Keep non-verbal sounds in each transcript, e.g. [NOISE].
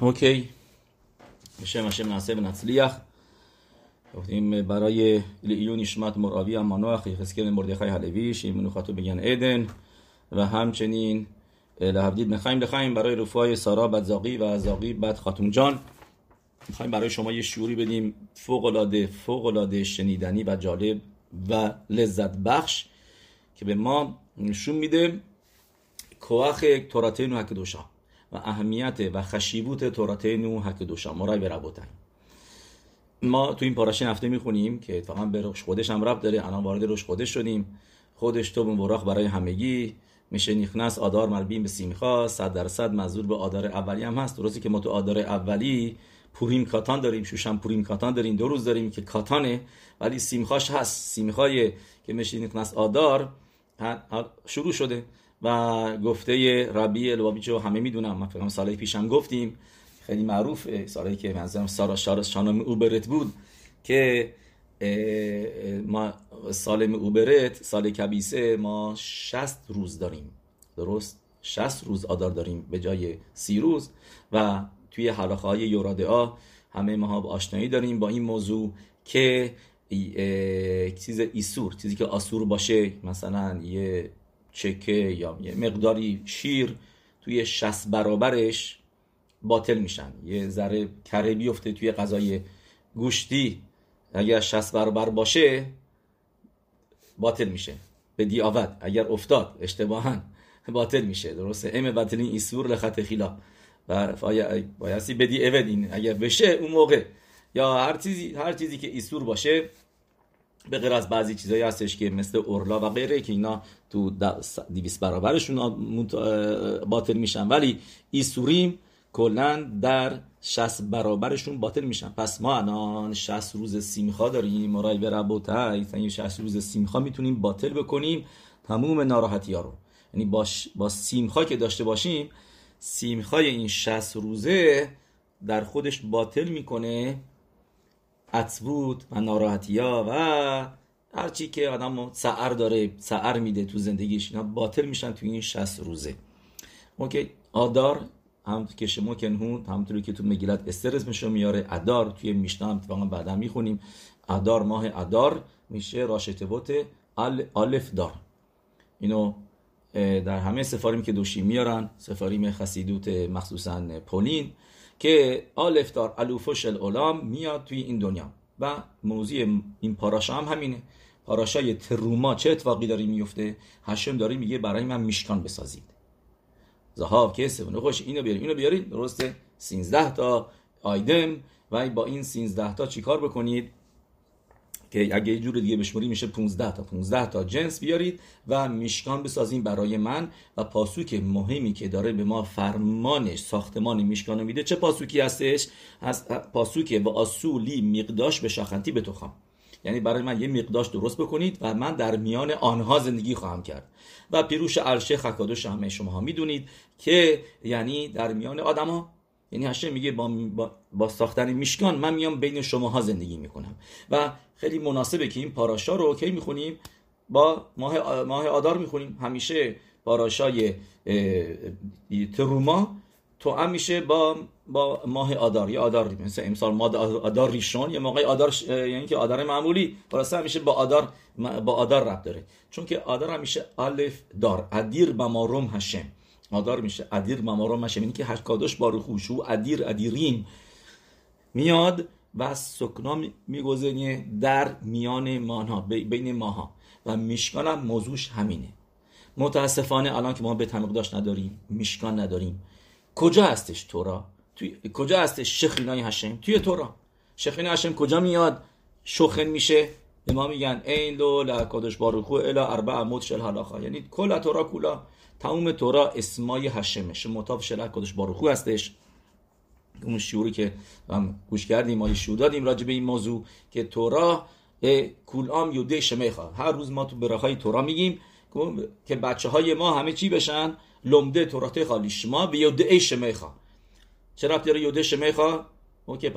اوکی בשם השם נעשה ונצליח گفتیم برای لیون نشمت مراوی امانوخ یخسکل مردخای حلوی شیم منوختو بگن ایدن و همچنین لحبدید میخوایم لخوایم برای رفای سارا بدزاقی و زاقی بد خاتون جان میخوایم برای شما یه شعوری بدیم فوق العاده فوق العاده شنیدنی و جالب و لذت بخش که به ما نشون میده کوخ توراتینو هکدوشا و اهمیت و خشیبوت توراتینو هکدوشا مرای برابوتن ما تو این پاراشه هفته می‌خونیم که اتفاقا به روش خودش هم رب داره الان وارد روش خودش شدیم. خودش تو براخ برای همگی میشه نیخنس آدار مربیم به سیمخا صد درصد مزور به آدار اولی هم هست. درسته که ما تو آدار اولی پوریم کاتان داریم شوشم پوریم کاتان داریم دو روز داریم که کاتانه ولی سیمخاش هست. سیمخای که میشه نیخنس آدار شروع شده. و گفته ربی الوابیچو همه می‌دونم. من فکر سال پیشم گفتیم. خیلی معروف سالی که منظرم سارا شارس شانم اوبرت بود که ما سال اوبرت سال کبیسه ما 60 روز داریم. درست؟ 60 روز آدار داریم به جای سی روز. و توی حلاخه های یوراده ها همه ما آشنایی داریم با این موضوع که چیز ایسور چیزی که آسور باشه. مثلا یه چکه یا یه مقداری شیر توی 60 برابرش باطل میشن. یه ذره کره بیفته توی غذای گوشتی. اگر 60 برابر باشه باطل میشه. به دیاوت اگر افتاد اشتباها باطل میشه. درسته؟ ام باطلین ایسور لخط خیلا. و بایستی بدی اود این اگر بشه اون موقع. یا هر چیزی هر چیزی که ایسور باشه به غیر از بعضی چیزایی هستش که مثل اورلا و غیره که اینا تو دیویس برابرشون باطل میشن. ولی ایسوریم کلا در 60 برابرشون باطل میشن. پس ما الان 60 روز سیمخا داریم. مرای به ربوتای این 60 روز سیمخا می‌تونیم باطل بکنیم. تموم ناراحتی ها رو. یعنی با, با سیمخا که داشته باشیم سیمخای این 60 روزه در خودش باطل می‌کنه. عطبوت و ناراحتی ها و هرچی که آدم سعر داره سعر میده تو زندگیش اینا باطل میشن تو این 60 روزه. اوکی آدار هم که شما کنهون همونطوری که تو مگیلت استر اسمشو میاره. ادار توی میشنا هم اتفاقا بعدا می‌خونیم. ادار ماه ادار میشه راشتبوت الف دار. اینو در همه سفاریم که دوشی میارن سفاریم خسیدوت مخصوصا پولین. که آلف دار الوفش الالام میاد توی این دنیا و موضوع این پاراشا هم همینه. پاراشای تروما چه اتفاقی داری میفته؟ هشم داری میگه برای من میشکان بسازید. زهاف کسه و خوش اینو بیاریم اینو بیاریم درسته؟ 13 تا آیدم. و با این 13 تا چیکار بکنید؟ که اگه یه جور دیگه بشموری میشه 15 تا. 15 تا جنس بیارید و میشکان بسازیم برای من و پاسوک مهمی که داره به ما فرمانش ساختمان میشکان میده. چه پاسوکی هستش؟ از پاسوک و اصولی مقداش به شاخنتی تو یعنی برای من یه مقداش درست بکنید و من در میان آنها زندگی خواهم کرد. و پیروش عرشه خکادوش همه شما ها می‌دونید که یعنی در میان آدما یعنی هشه میگه با, با, با ساختن میشکان من میام بین شماها زندگی می‌کنم. و خیلی مناسبه که این پاراشا رو کی می‌خونیم؟ با ماه, ماه آدار می‌خونیم. همیشه پاراشای تروما تو میشه با با ماه آدار. یا آدار مثل امسال ماه آدار ریشون یا موقع آدار یعنی که آدار معمولی خلاصه همیشه با آدار با آدار رب داره. چون که آدار همیشه الف دار ادیر بمارم هشم آدار میشه. ادیر بمارم هشم یعنی که هر کادوش با خوشو ادیر ادیریم میاد و سکنا میگذنه در میان ماها بین ماها. و میشکان هم موضوعش همینه. متاسفانه الان که ما به داشت نداریم میشکان نداریم. کجا هستش تورا؟ توی کجا هستش شخینای هشم توی تورا. شخینای هشم کجا میاد؟ شخن میشه. به ما میگن این لو لکادش باروخو الا اربع عمود شل حلاخا یعنی کل تورا کلا تمام تورا اسمای هشمه شموتاف شل کدش باروخو هستش. اون شعوری که هم گوش کردیم ما شعور دادیم راجع به این موضوع که تورا کولام یوده شمیخا. هر روز ما تو براخای تورا میگیم که بچه های ما همه چی بشن؟ لمده تورات خالی. شما به یوده شمیخا. چرا داره یوده شمیخا؟ اوکی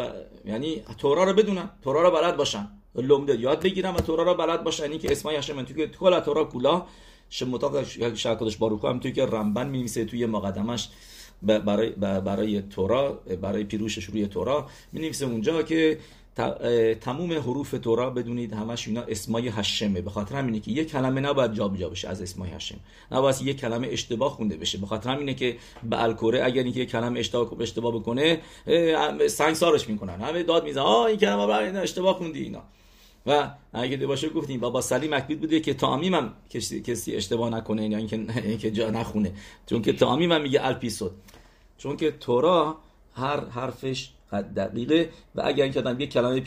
یعنی تورا رو بدونن تورا رو بلد باشن. لمده یاد بگیرن و تورا رو بلد باشن. یعنی که اسمای هشم توی کل تورا کولا شموتاف شکلش باروکو هم توی که رمبن میمیسه توی مقدمش برای برای تورا برای پیروشش روی تورا می اونجا که تموم حروف تورا بدونید همش اینا اسمای هشمه به خاطر همینه که یک کلمه نباید جابجا بشه از اسمای هشم نباید یک کلمه اشتباه خونده بشه. به خاطر همینه که به الکوره اگر اینکه یک کلمه اشتباه اشتباه بکنه سارش می‌کنن. همه داد می‌زنن. آ این کلمه برای اشتباه خوندی اینا. و اگه باشه گفتیم بابا سلیم اکبید بوده که تعمیم هم کسی, اشتباه نکنه یا اینکه اینکه جا نخونه. چون که تعمیم هم میگه الپیسود. چون که تورا هر حرفش دقیقه و اگر اینکه آدم یک کلمه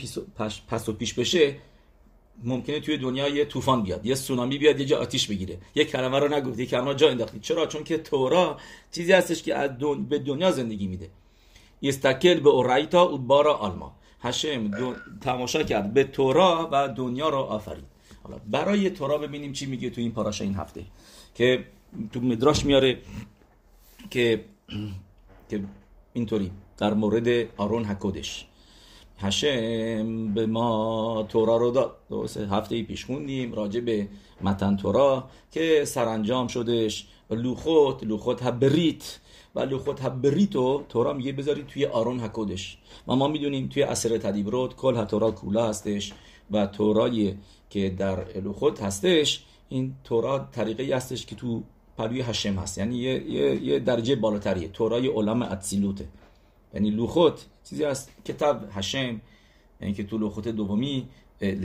پس و پیش بشه ممکنه توی دنیا یه طوفان بیاد یه سونامی بیاد یه جا آتیش بگیره. یه کلمه رو نگفتی یه کلمه جا انداختی چرا؟ چون که تورا چیزی هستش که از به دنیا زندگی میده. یستکل به اورایتا و بارا آلما هشم تماشا کرد. به تورا و دنیا رو آفرید. حالا برای تورا ببینیم چی میگه تو این پاراشا این هفته. که تو مدراش میاره که که اینطوری. در مورد آرون حکودش. هشم به ما تورا رو داد. درسته هفته پیش خوندیم راجع به متن تورا که سرانجام شدش. لوخوت لوخوت هبریت و لوخوت هبریتو تورا میگه بذارید توی آرون حکودش. و ما می‌دونیم توی اثر تدیبروت کل تورا کولا هستش و تورایی که در لوخوت هستش این تورا طریقه هستش که تو پلوی هشم هست. یعنی یه،, یه درجه بالاتریه. تورای علم اتسیلوته یعنی لوخوت چیزی از کتاب هشم یعنی که تو لوخوت دومی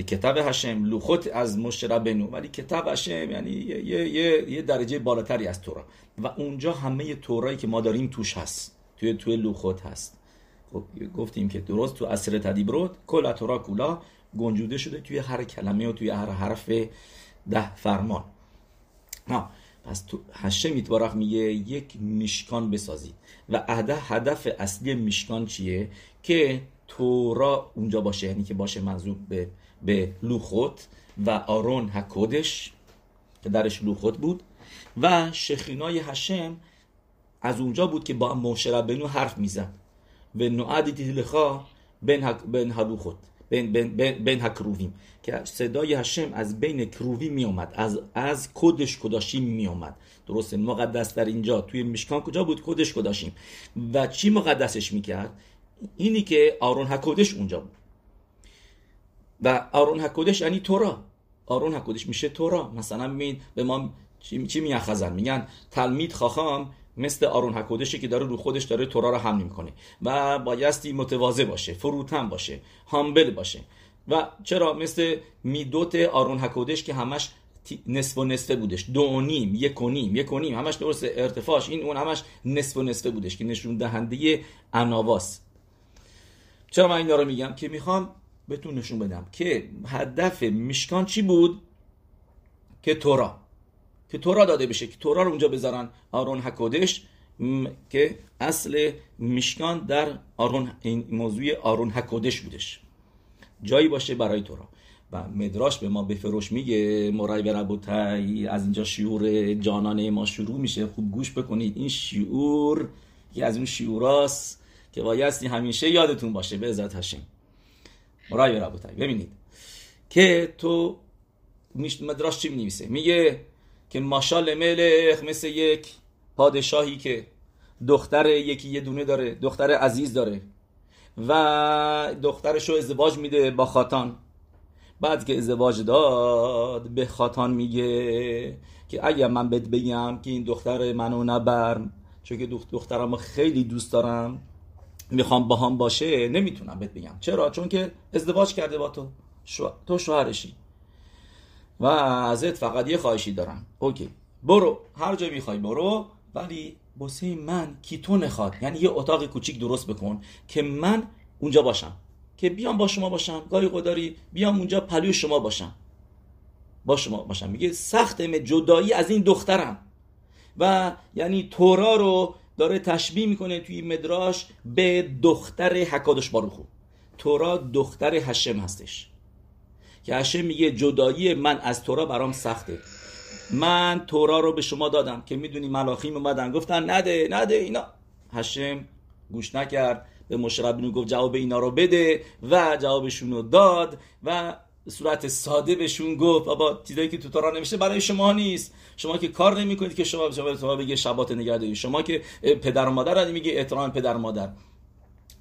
کتاب هشم. لوخوت از مشترا بنو ولی کتاب هشم یعنی یه, یه،, یه درجه بالاتری از تورا. و اونجا همه تورایی که ما داریم توش هست. توی توی لوخوت هست. خب گفتیم که درست تو اثر تدیبروت کل تورا کولا گنجوده شده توی هر کلمه و توی هر حرف ده فرمان. نه پس تو هشم میگه یک میشکان بسازید و هدف اصلی میشکان چیه؟ که تورا اونجا باشه یعنی که باشه منظور به, به لوخوت و آرون هکودش که درش لوخوت بود و شخینای هشم از اونجا بود که با موشه بنو حرف می‌زد. و نوعدی تیلخا بین, بین هلوخوت بین, بین, بین, بین که صدای هشم از بین کرووی می اومد از از کدش کداشی می اومد درسته مقدس در اینجا توی مشکان کجا بود؟ کدش کداشیم و چی مقدسش می‌کرد؟ اینی که آرون حکودش اونجا بود. و آرون حکودش یعنی تورا. آرون حکودش میشه تورا. مثلا می به ما چی, چی میخزن میگن تلمید خاخام مثل آرون حکودشی که داره رو خودش داره تورا رو حمل می‌کنه. و بایستی متواضع باشه فروتن باشه هامبل باشه. و چرا؟ مثل میدوت آرون حکودش که همش نصف و نصفه بودش. دو و نیم یک و نیم یک و نیم. همش درست ارتفاعش این اون همش نصف و نصفه بودش که نشون دهنده اناواس. چرا من اینا رو میگم؟ که می‌خوام بهتون نشون بدم که هدف میشکان چی بود؟ که تورا. که تورا داده بشه که تورا رو اونجا بذارن. آرون حکودش که اصل میشکان در آرون این موضوع آرون حکودش بودش. جایی باشه برای تورا. و مدراش به ما به فروش میگه مرای بربوتای از اینجا شعور جانانه ما شروع میشه. خوب گوش بکنید این شعور یکی از اون شعوراست که بایستی همیشه یادتون باشه به ازت هشیم مرای بربوتای ببینید. که تو مدراش چی می‌نویسه؟ میگه که ماشال ملخ مثل یک پادشاهی که دختر یکی یه دونه داره دختر عزیز داره و دخترش رو ازدواج میده با خاتان. بعد که ازدواج داد به خاتان میگه که اگر من بهت بگم که این دختر منو نبر چون که دخترم خیلی دوست دارم می‌خوام با هم باشه نمی‌تونم بهت بگم. چرا؟ چون که ازدواج کرده با تو. شو... تو شوهرشی. و ازت فقط یه خواهشی دارم. اوکی. برو. هر جا می‌خوای برو. ولی بسه من کی تو نخواد. یعنی یه اتاق کوچیک درست بکن که من اونجا باشم. که بیام با شما باشم. گاهی قداری بیام اونجا پلوی شما باشم. با شما باشم. میگه سختم جدایی از این دخترم. و یعنی تورا رو داره تشبیه می‌کنه توی مدراش به دختر حکادش باروخو. تورا دختر هشم هستش. که هشم میگه جدایی من از تورا برام سخته. من تورا رو به شما دادم که می‌دونی מלאכים اومدن گفتن نده نده اینا. هشم گوش نکرد به مشربینو گفت جواب اینا رو بده و جوابشون رو داد و صورت ساده بهشون گفت بابا چیزایی که تو تورا نمیشه برای شما نیست. شما که کار نمی‌کنید که شما شما بگه שבת نگهداری. شما که پدر و مادر میگه احترام پدر و مادر.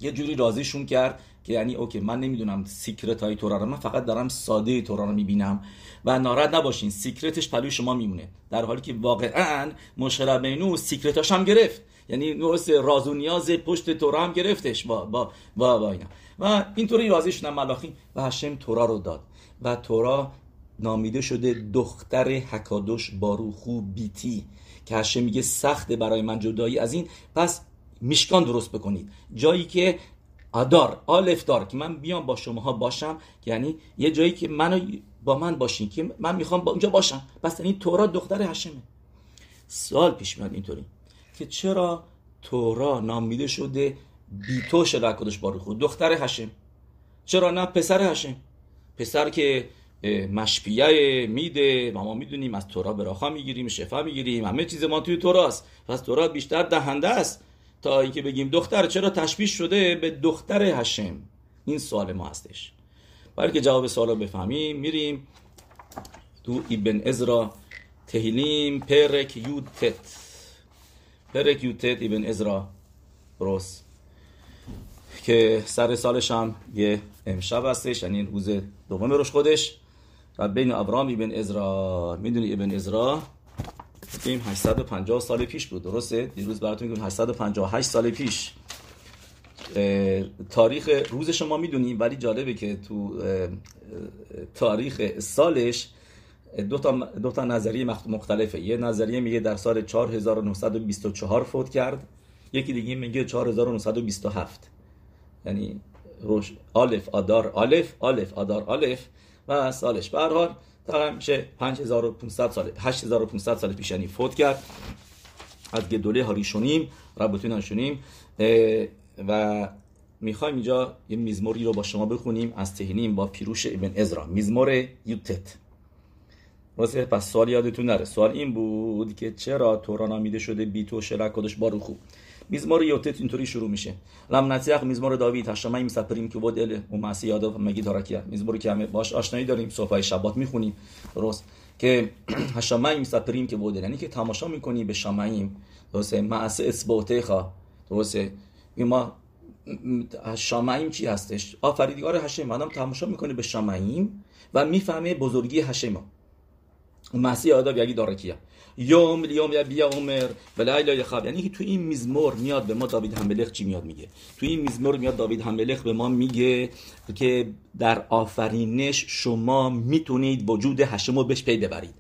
یه جوری راضیشون کرد که یعنی okay من نمی‌دونم secret های تورا رو من فقط دارم ساده تورا رو می‌بینم و ناراحت نباشین سیکرتش پلوی شما میمونه. در حالی که واقعا مشربینو سیکرتاش هم گرفت. یعنی نورس راز و نیاز پشت تورا هم گرفتش. با با با, با اینا. و اینطوری راضی شدن ملاخی و هشم تورا رو داد. و تورا نامیده شده دختر حکادوش باروخو بیتی. که هشم میگه سخته برای من جدایی از این. پس میشکان درست بکنید. جایی که آدار آلف دار که من بیام با شماها باشم یعنی یه جایی که منو با من باشین که من می‌خوام با اونجا باشم. پس این تورا دختر هشمه سوال پیش میاد اینطوری که چرا تورا نامیده شده بیتو شده کدش بارو دختر هشم چرا نه پسر هشم پسر که مشپیه میده. و ما می‌دونیم از تورا براخا می‌گیریم شفا می‌گیریم. همه چیز ما توی توراست پس تورا بیشتر دهنده است. تا اینکه بگیم دختر چرا تشبیه شده به دختر هشم این سوال ما هستش. برای که جواب سوال رو بفهمیم. میریم تو ابن ازرا تهیلیم پرک یوتت. پرک یوتت ابن ازرا روز که سر سالش هم یه امشب هستش یعنی روز دوم روش خودش. و بین ابرام ابن ازرا می‌دونی ابن ازرا؟ این 850 سال پیش بود درسته؟ دیروز براتون میگم 858 سال پیش. تاریخ روز شما می‌دونیم ولی جالبه که تو تاریخ سالش دو تا, دو تا نظریه مختلفه. یه نظریه میگه در سال 4924 فوت کرد یکی دیگه میگه 4927 یعنی روزش אלף אדר אלף אלף אדר אלף. و سالش. به حال تقریبا میشه 5500 سال 8500 سال پیش یعنی فوت کرد. از گدوله هاریشونیم ربوتون هاشونیم و می‌خوایم اینجا یه میزموری رو با شما بخونیم. از تهنیم با پیروش ابن ازرا میزمور یوتت. واسه پس سوال یادتون نره. سوال این بود که چرا تورا نامیده شده بیتو شلک کدش بارو خوب میزمار یوتت اینطوری شروع میشه. لم نتیق میزمار داوید هشتما این مسپریم که بود ال و مسی یاد مگی دارکیه میزماری که همه باش آشنایی داریم صبح شبات می‌خونیم. درست. که هشتما این مسپریم که بود یعنی که تماشا می‌کنی به شمعیم درست معس اثباته خوا. درست ما شامعیم چی هستش؟ آفریدگار هشم آدم تماشا می‌کنه به شامعیم و می‌فهمه بزرگی هشم آداب یکی داره کیه یوم لیوم یا بیا عمر و لیلا خواب یعنی تو این میزمور میاد به ما داوید هملخ چی میاد میگه؟ تو این میزمور میاد داوید هملخ به ما میگه که در آفرینش شما می‌تونید وجود هشم رو بهش پی ببرید.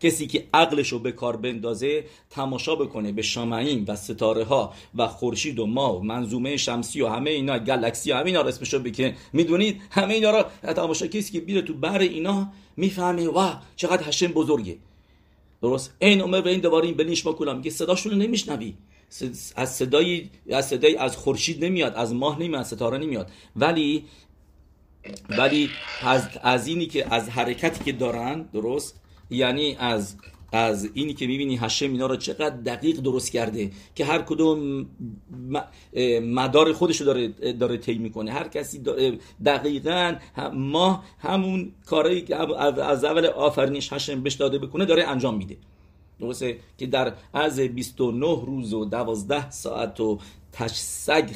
کسی که عقلش رو به کار بندازه تماشا بکنه به شامعین و ستاره ها و خورشید و ما و منظومه شمسی و همه اینا گلکسی و همه اینا رو اسمشو بکن می‌دونید؟ همه اینا رو تماشا کسی که بیره تو بر اینا می‌فهمه وا چقدر هشم بزرگه. درست. این عمر به این دوباره این بلیش ما کلام میگه صداشون رو نمیشنوی از صدای از صدای از خورشید نمیاد. از ماه نمیاد. از ستاره نمیاد. ولی ولی از, از اینی که از حرکتی که دارن درست؟ یعنی از از اینی که می‌بینی هشم اینا رو چقدر دقیق درست کرده که هر کدوم مدار خودش رو داره, داره طی می‌کنه. هر کسی دقیقا ما همون کارهایی که از اول آفرینش هشم بهش داده بکنه داره انجام میده. درسته؟ که در از 29 روز و 12 ساعت و تشسگ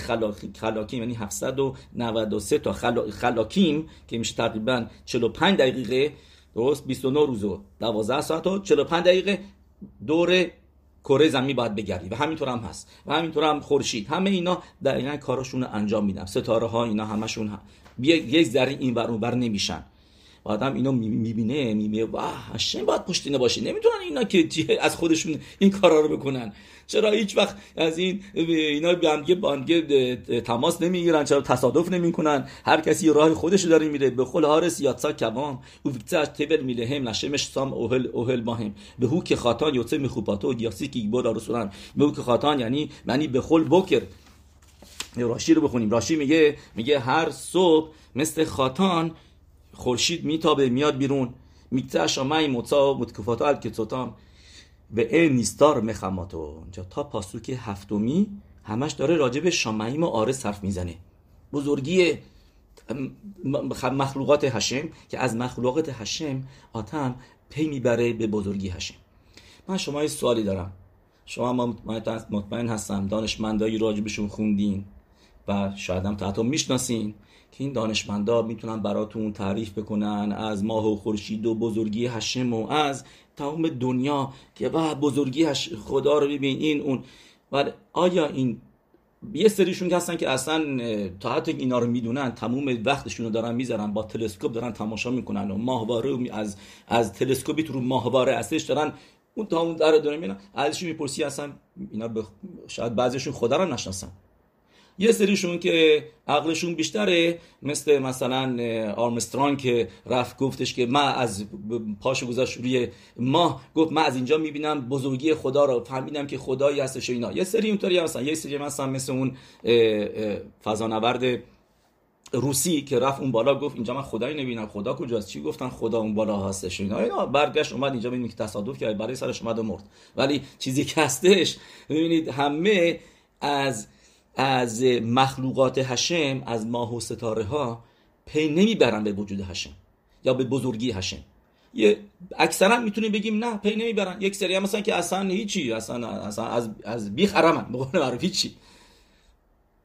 خلاکیم یعنی 793 تا خلاکیم که میشه تقریبا 45 دقیقه درست 29 روز و 12 ساعت و 45 دقیقه. دور کره زمین باید بگردی. و همینطور هم هست. و همینطور هم خورشید. همه اینا دقیقا کاراشون رو انجام میدن. ستاره ها اینا همشون هم. یک ذره این بر بر نمیشن. آدم اینو می‌بینه می‌بینه واه هشم باید پشتینه باشه نمی‌تونن اینا که از خودشون این کارا رو بکنن. چرا هیچ وقت از این اینا به هم بانگه تماس نمی‌گیرن چرا تصادف نمی‌کنن؟ هر کسی راه خودش داره میره به خل هارس یاتسا کبام او وقت تبل هم نشمش سام اوهل اوهل ماهم به هو که خاتان یوتسه میخوباتو دیاسی که بود رسولان به هو که خاتان یعنی معنی به خل بکر. راشی رو بخونیم. راشی میگه میگه هر صبح مثل خاتان خورشید میتابه میاد بیرون. میکته شامای موتا متکفاتا الکتوتام و این نیستار مخماتو اونجا تا پاسوک هفتمی همش داره راجع به شامعیم و آره صرف می‌زنه. بزرگی مخلوقات هشم که از مخلوقات هشم آدم پی می‌بره به بزرگی هشم من شما یه سوالی دارم. شما مطمئن هستم دانشمندایی راجبشون خوندین و شاید هم تحت می‌شناسین. که این دانشمندا می‌تونن براتون تعریف بکنن از ماه و خورشید و بزرگی هشم و از تمام دنیا که با بزرگی خدا رو ببین این اون. ولی آیا این یه سریشون که هستن که اصلا تا حتی اینا رو می‌دونن تموم وقتشون رو دارن می‌ذارن با تلسکوپ دارن تماشا می‌کنن و ماهواره از از تلسکوپی تو ماهواره هستش دارن اون تا اون در داره می‌بینن. ازش می‌پرسی؟ اصلا اینا شاید بعضیشون خدا رو نشناسن. یه سریشون که عقلشون بیشتره مثل مثلا آرمستران که رفت گفتش که من از پاش گذاشت روی ماه گفت من از اینجا می‌بینم بزرگی خدا رو فهمیدم که خدایی هستش اینا. یه سری اونطوری هستن. یه سری مثلا مثل اون فضانورد روسی که رفت اون بالا گفت اینجا من خدایی نمی‌بینم. خدا کجاست؟ چی گفتن؟ خدا اون بالا هستش اینا. اینا برگشت اومد اینجا ببینید که تصادف کرد برای سرش اومد و مرد. ولی چیزی که هستش ببینید همه از از مخلوقات השם از ماه و ستاره ها پی نمی‌برن به وجود השם یا به بزرگی השם یه اکثرا می‌تونیم بگیم نه پی نمی‌برن. یک سری هم مثلا که اصلا هیچی اصلا, اصلا از از بیخ عربن به قول معروف هیچی.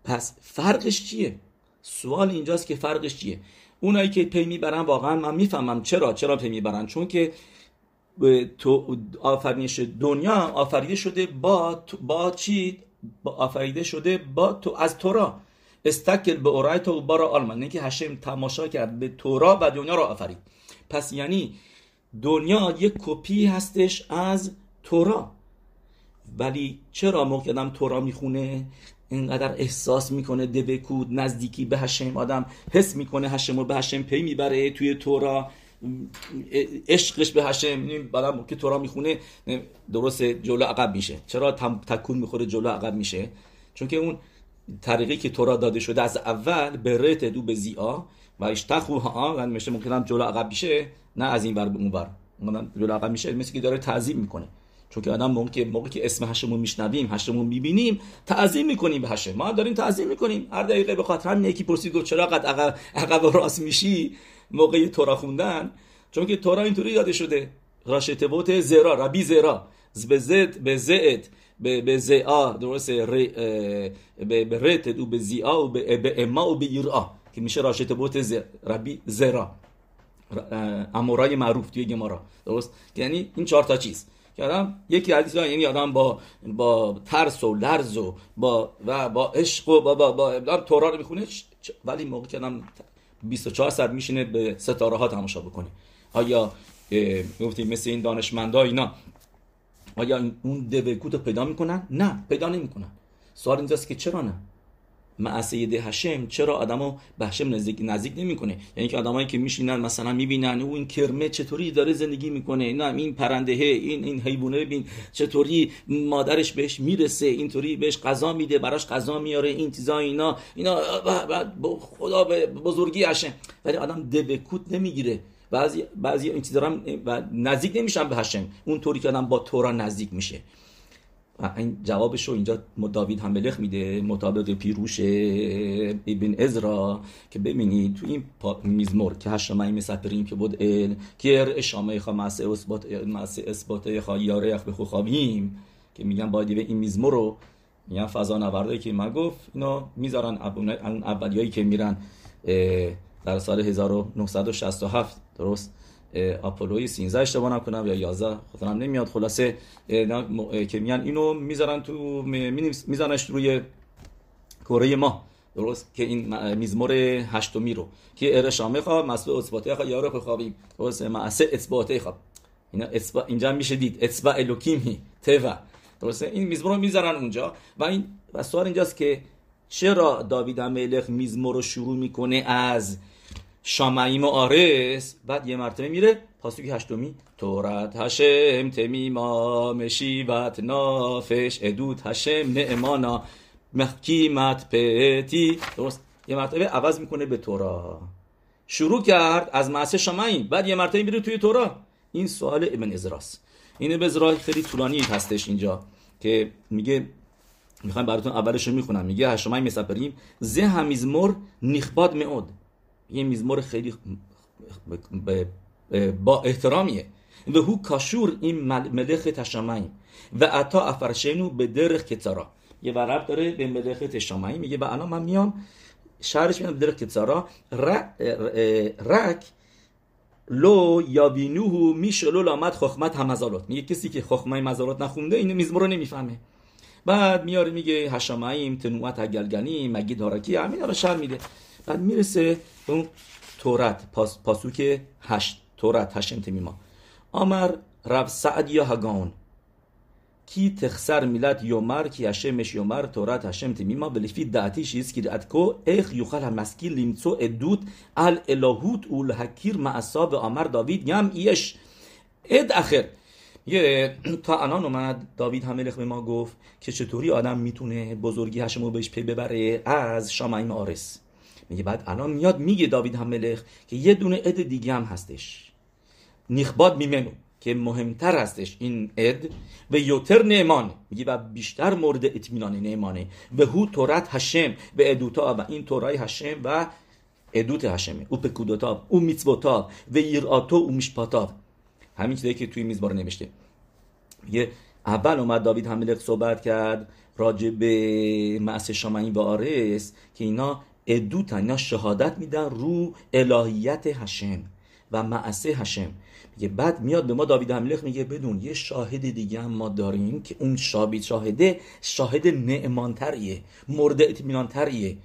پس فرقش چیه؟ سوال اینجاست که فرقش چیه؟ اونایی که پی می‌برن واقعا من می‌فهمم چرا چرا پی می‌برن؟ چون که تو آفرینش دنیا آفریده شده با با چی؟ آفریده شده با تو از تورا. استکل به اورای تو بارا آلمان. که هشم تماشا کرد به تورا و دنیا را آفرید. پس یعنی دنیا یک کپی هستش از تورا. ولی چرا موقع آدم تورا می‌خونه؟ اینقدر احساس می‌کنه دبکود نزدیکی به هشم آدم حس می‌کنه هشم رو به هشم پی می‌بره توی تورا. عشقش به هشم بعدم که تورا می‌خونه درست جلو عقب میشه. چرا تکون می‌خوره جلو عقب میشه؟ چون که اون طریقی که تورا داده شده از اول به رت دو به زیا و اشتخو ها میشه ممکن جلو عقب میشه نه از این بر به اون بر جلو عقب میشه مثل که داره تعظیم می‌کنه. چون که آدم موقع موقعی که اسم هشمون میشنویم هشمون می‌بینیم تعظیم می‌کنیم به هشم. ما داریم تعظیم می‌کنیم. هر دقیقه به خاطر همین یکی پرسید گفت چرا قد عقب عقب راست میشی؟ موقع تورا خوندن چون که تورا اینطوری داده شده. راشته بوت زرا ربی زرا. به زد به زد به به زا درست به به رت و به زیا و به اما و به ایرا که میشه راشته بوت ربی زرا. امورای معروف توی گمارا. درست؟ یعنی این چهار تا چیز. که آدم یکی حدیث یعنی آدم با با ترس و لرز و با و با عشق و با با, با تورا رو می‌خونه ولی موقع آدم 24 ساعت میشینه به ستاره ها تماشا بکنه. آیا گفتیم مثل این دانشمندا اینا آیا اون دوکوت رو پیدا می‌کنن؟ نه پیدا نمی‌کنن. سوال اینجاست که چرا نه؟ معصیه هشم چرا آدمو به هشم نزدیک نزدیک نمی‌کنه؟ یعنی که آدمایی که میشینن مثلا می‌بینن او این کرمه چطوری داره زندگی می‌کنه؟ نه این پرنده این این حیوانه ببین چطوری مادرش بهش می‌رسه اینطوری بهش غذا میده براش غذا میاره این چیزا اینا اینا خدا به بزرگی هشم. ولی آدم دبکوت نمی‌گیره. بعضی بعضی این چیزا و نزدیک نمیشن به هشم. اونطوری که آدم با تورا نزدیک میشه. این جوابش رو اینجا داوید هم بلخ میده مطابق پیروش ابن ازرا که ببینید تو این میزمور که هشتمه مسپریم که بود ال که اشامه خوا مسه اثبات مسه اثبات خوا یاره اخ خوابیم که میگن باید این میزمور رو میگن فضا نوردایی که ما گفت اینا می‌ذارن اولیایی که میرن در سال 1967 درست؟ آپولوی 13 اشتباه نکنم یا 11 خاطرم نمیاد. خلاصه که میان اینو می‌ذارن تو میذارنش روی کره ما. درست؟ که این میزمور هشتمی رو. که ارشامه خواه مسئول اثباته خواه یارو خوابیم. درست معسه اثباته خواه اینا اینجا میشه دید. اثبا الوکیمی توا درسته؟ این میزمور رو می‌ذارن اونجا. و این و سوال اینجاست که چرا داوید ملخ میزمور رو شروع می‌کنه از شامعیم و آرس. بعد یه مرتبه میره. پاسوکی هشتمی. تورت هشم تمیما مشیوت نافش ادود هشم نعمانا محکیمت پتی. درست. یه مرتبه عوض می‌کنه به تورا. شروع کرد از معصه شامعیم. بعد یه مرتبه میره توی تورا. این سوال ابن ازراس این ابن ازراس خیلی طولانی هستش اینجا که میگه می‌خوایم براتون اولش رو می‌خونم. میگه هشمای مسپریم زه همیزمور نخباد مئود. یه میزمور خیلی با احترامیه. و هو کاشور این ملخ تشمعی و عطا افرشنو به درخ کتارا یه ورب داره به ملخ تشمعی میگه و الان من میام شهرش میام به درخ کتارا رک لو یا بینوهو میشلو لامد خخمت همزالات میگه کسی که خخمه مزالات نخونده این میزمور رو نمی‌فهمه. بعد میاره میگه هشمعیم تنوعت گلگنی مگی دارکی همین رو شر میده. بعد می‌رسه اون تورت پاس، پاسوک هشت تورت هشم تمیما. آمر رب سعد یا هگان کی تخسر میلت یومر کی هشمش یومر تورت هشم تمیما. بلفی دعتی شیز کی کو اخ یوخل همسکی لیمتو ادود ال الهوت اول حکیر معصاب آمر داوید یم ایش. اد اخر یه تا الان اومد داوید هملخ به ما گفت که چطوری آدم می‌تونه بزرگی هشمو بهش پی ببره؟ از شامعیم آرس. میگه بعد الان میاد میگه داوید هملخ که یه دونه عد دیگه هم هستش. نیخباد میمنو که مهمتر هستش این اد و یوتر نعمان. میگه و بیشتر مورد اطمینان نعمانه. و هو تورت هشم و ادوتا و این تورای هشم و ادوت هشمه او پکودوتا او میتوتا و ایراتو او مشپاتا همین چیزی که توی میزبار نوشته. میگه اول اومد داوید هملخ صحبت کرد راجع به معص شامعی و آرس که اینا ادوتن اینا شهادت میدن رو الهیت هشم و معصه هشم میگه بعد میاد به ما داوید هملخ میگه بدون یه شاهد دیگه هم ما داریم که اون شابید شاهده شاهد نعمانتریه مورد اطمینانتریه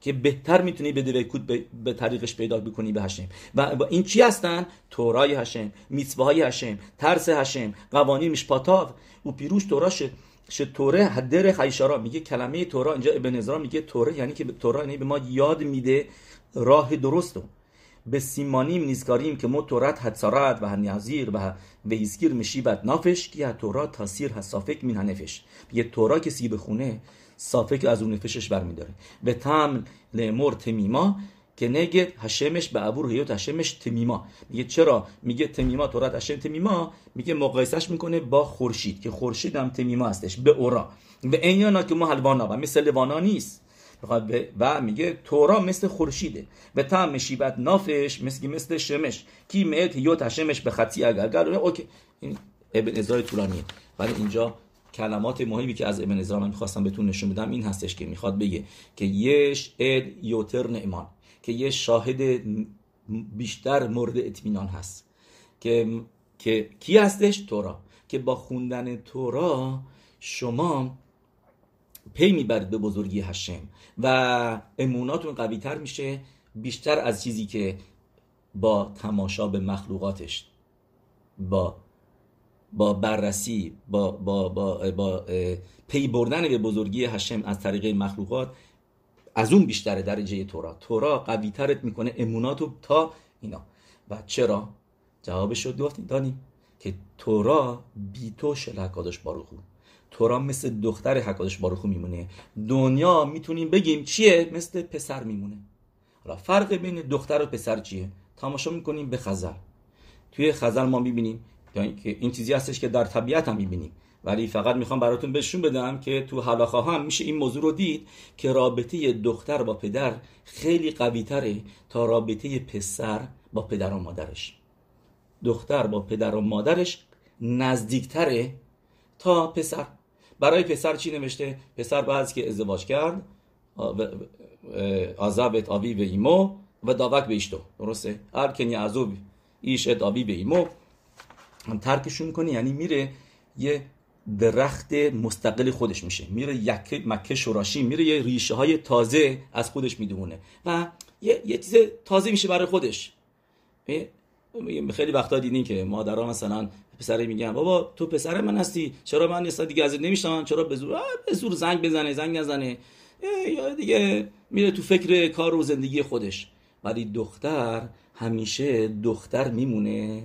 که بهتر می‌تونی به دوکود به طریقش پیدا بکنی به هشم و این چی هستن؟ تورای هشم میتوهای هشم ترس هشم قوانین مشپاتاو و پیروش توراشه توره حدر خیشارا. میگه کلمه تورا اینجا ابن ازرا میگه توره یعنی که تورا یعنی به ما یاد میده راه درستو به سیمانیم نیزکاریم که ما تورت حدسارت و هنیازیر و ویزگیر مشیبت نافش که تورا تاثیر حسافک مین هنفش یه تورا کسی بخونه صافک از اون نفشش برمیداره. به تم لمر تمیما نگه هشمش به عبور هیوت هشمش تمیما میگه چرا میگه تمیما تورات هشم تمیما میگه مقایسش می‌کنه با خورشید که خورشید هم تمیما هستش به اورا به این که ما حلوانا و مثل لوانا نیست و میگه تورا مثل خورشیده به تام مشیبت نافش مثل مثل شمش کی میت یوت هشمش به خطی اگر اوکی این ابن ازای طولانیه ولی اینجا کلمات مهمی که از ابن ازرا من می‌خواستم بهتون نشون بدم این هستش که می‌خواد بگه که یش اد یوتر نعمان که یه شاهد بیشتر مورد اطمینان هست. که که کی هستش? تورا. که با خوندن تورا شما پی می‌برید به بزرگی هشم و اموناتون قوی تر میشه بیشتر از چیزی که با تماشا به مخلوقاتش با با بررسی با با با, با پی بردن به بزرگی هشم از طریق مخلوقات از اون بیشتر درجه تورا تورا قوی ترت می‌کنه اموناتو تا اینا. و چرا؟ جوابش رو گفتیم دانیم که تورا بی تو شل حکادش تورا مثل دختر حکادش باروخو میمونه. دنیا می‌تونیم بگیم چیه؟ مثل پسر میمونه. حالا فرق بین دختر و پسر چیه؟ تماشا می‌کنیم به خزل توی خزل ما می‌بینیم که این چیزی هستش که در طبیعت هم می‌بینیم. ولی فقط می‌خوام براتون بهشون بدم که تو حلاخا هم میشه این موضوع رو دید که رابطه دختر با پدر خیلی قوی تره تا رابطه پسر با پدر و مادرش دختر با پدر و مادرش نزدیکتره تا پسر برای پسر چی نوشته؟ پسر بعد که ازدواج کرد آزابت آبی به ایمو و داوک به ایشتو درسته؟ هر کنی ایش آبی به ایمو ترکشون می‌کنه یعنی میره یه درخت مستقل خودش میشه. میره یک مکه شوراشی میره یه ریشه های تازه از خودش می‌دونه و یه, یه چیز تازه میشه برای خودش. خیلی وقتا دیدین که مادرها مثلا پسر میگن بابا تو پسر من هستی چرا من نیست دیگه ازت نمیشتم چرا به زور به زور زنگ بزنه زنگ نزنه. یا دیگه میره تو فکر کار و زندگی خودش. ولی دختر همیشه دختر میمونه.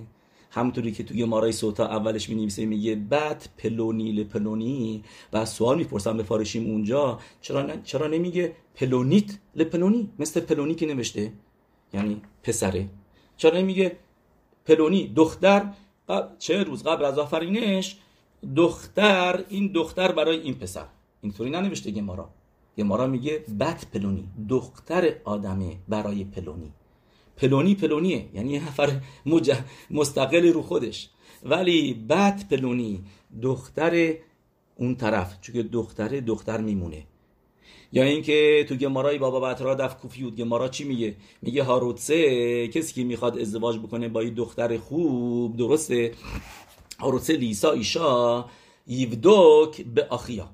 همونطوری که توی مارای سوتا اولش می میگه بعد پلونی لپلونی و سوال می‌پرسم به فارشیم اونجا چرا, چرا نمیگه پلونیت لپلونی مثل پلونی که نوشته. یعنی پسره. چرا نمیگه پلونی؟ دختر چه روز قبل از آفرینش دختر این دختر برای این پسر. اینطوری ننوشته گمارا گمارا میگه بد پلونی دختر آدمه برای پلونی. پلونی پلونیه یعنی یه نفر مستقل رو خودش. ولی بعد پلونی دختر اون طرف چون که دختر دختر میمونه. یا اینکه تو گمارای بابا بطرا دف کوفیود گمارا چی میگه؟ میگه هاروتسه کسی که می‌خواد ازدواج بکنه با یه دختر خوب درسته؟ هاروتسه لیسا ایشا یودوک به آخیا.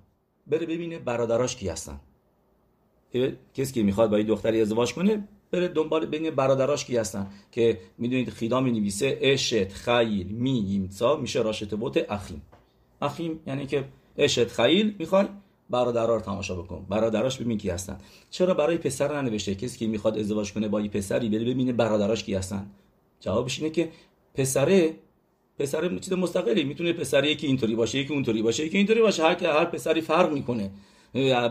بره ببینه برادراش کی هستن. کسی که می‌خواد با یه دختری ازدواج کنه بره دنبال بین برادراش کی هستن. که می‌دونید خیدا می نویسه اشت خیل می یمتا میشه راشت بوت اخیم. اخیم یعنی که اشت خیل می‌خوای برادرها رو تماشا بکن. برادراش ببین کی هستن. چرا برای پسر ننوشته کسی که می‌خواد ازدواج کنه با یه پسری بره ببینه برادراش کی هستن؟ جوابش اینه که پسره پسر چیز مستقلی. می‌تونه پسری یکی اینطوری باشه یکی اونطوری باشه یکی اینطوری باشه. هر هر پسری فرق می‌کنه.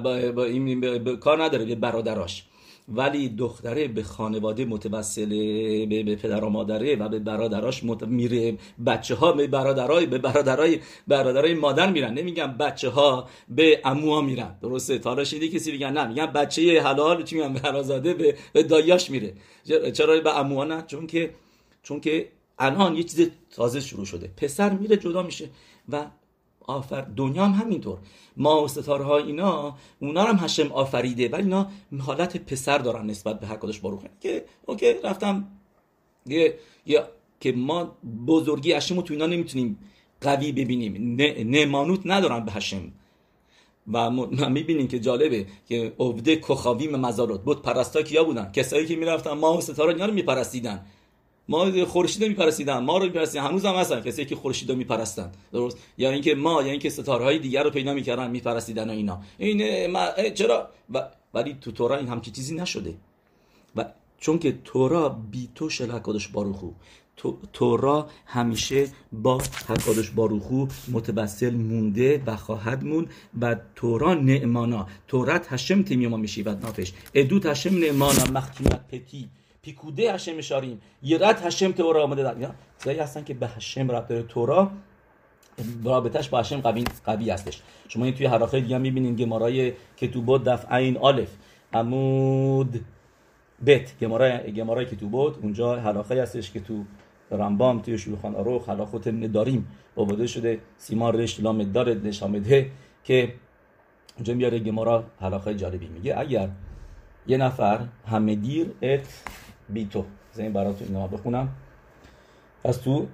با, این کار نداره به برادراش. ولی دختره به خانواده متوسله به, پدر و مادره و به برادراش مت... میره. بچه ها به برادرای به برادرای برادرای مادر میرن. نمیگن بچه ها به عموها میرن. درسته؟ تا شدی کسی میگن نه میگن بچه حلال چی میگن؟ برازاده به, به دایاش میره. چرا به عموها نه؟ چون که چون که الان یه چیز تازه شروع شده. پسر میره جدا میشه و آفر دنیا هم همینطور. ما و ستاره ها اینا اونا هم هشم آفریده ولی اینا حالت پسر دارن نسبت به هر کدش باروخه که اوکی رفتم یه, یه که ما بزرگی هشم رو تو اینا نمی‌تونیم قوی ببینیم. نمانوت ندارن به هشم. و ما می‌بینیم که جالبه که عبده کخاویم مزارات بود پرستا کیا بودن؟ کسایی که می‌رفتن ما و ستاره اینا رو میپرستیدن. ما خورشید میپرستیدن ما رو میپرستیدن. هنوز هم هستن کسی که خورشید میپرستن. درست؟ یا اینکه ما یا اینکه ستاره های دیگر رو پیدا می‌کردن میپرستیدن و اینا. این چرا؟ ولی تو تورا این همچی چیزی نشده. و چون که تورا بی تو شلکادش باروخو تورا همیشه با حکادش باروخو متبسل مونده و خواهد مون و تورا نعمانا. تورت هشم تیمیما میشی و نافش ادوت هشم نعمانا. مختیمت پتی پیکوده هشم اشاریم یرت هشم تورا آمده در چیزایی هستن که به هشم رب داره تورا. رابطش با هشم قوی, قوی هستش. شما این توی حراخه دیگه می‌بینین گمارای کتوبوت دف این آلف. عمود بت. گمارای گمارای کتوبوت اونجا حراخه هستش که تو رمبام توی شوخان آروخ حلاخوت داریم. آورده شده سیمان رشت لام نشامده که اونجا میاره گمارا حلاخه جالبی میگه. اگر یه نفر همدیر ات بیتو این براتون اینا بخونم. از تو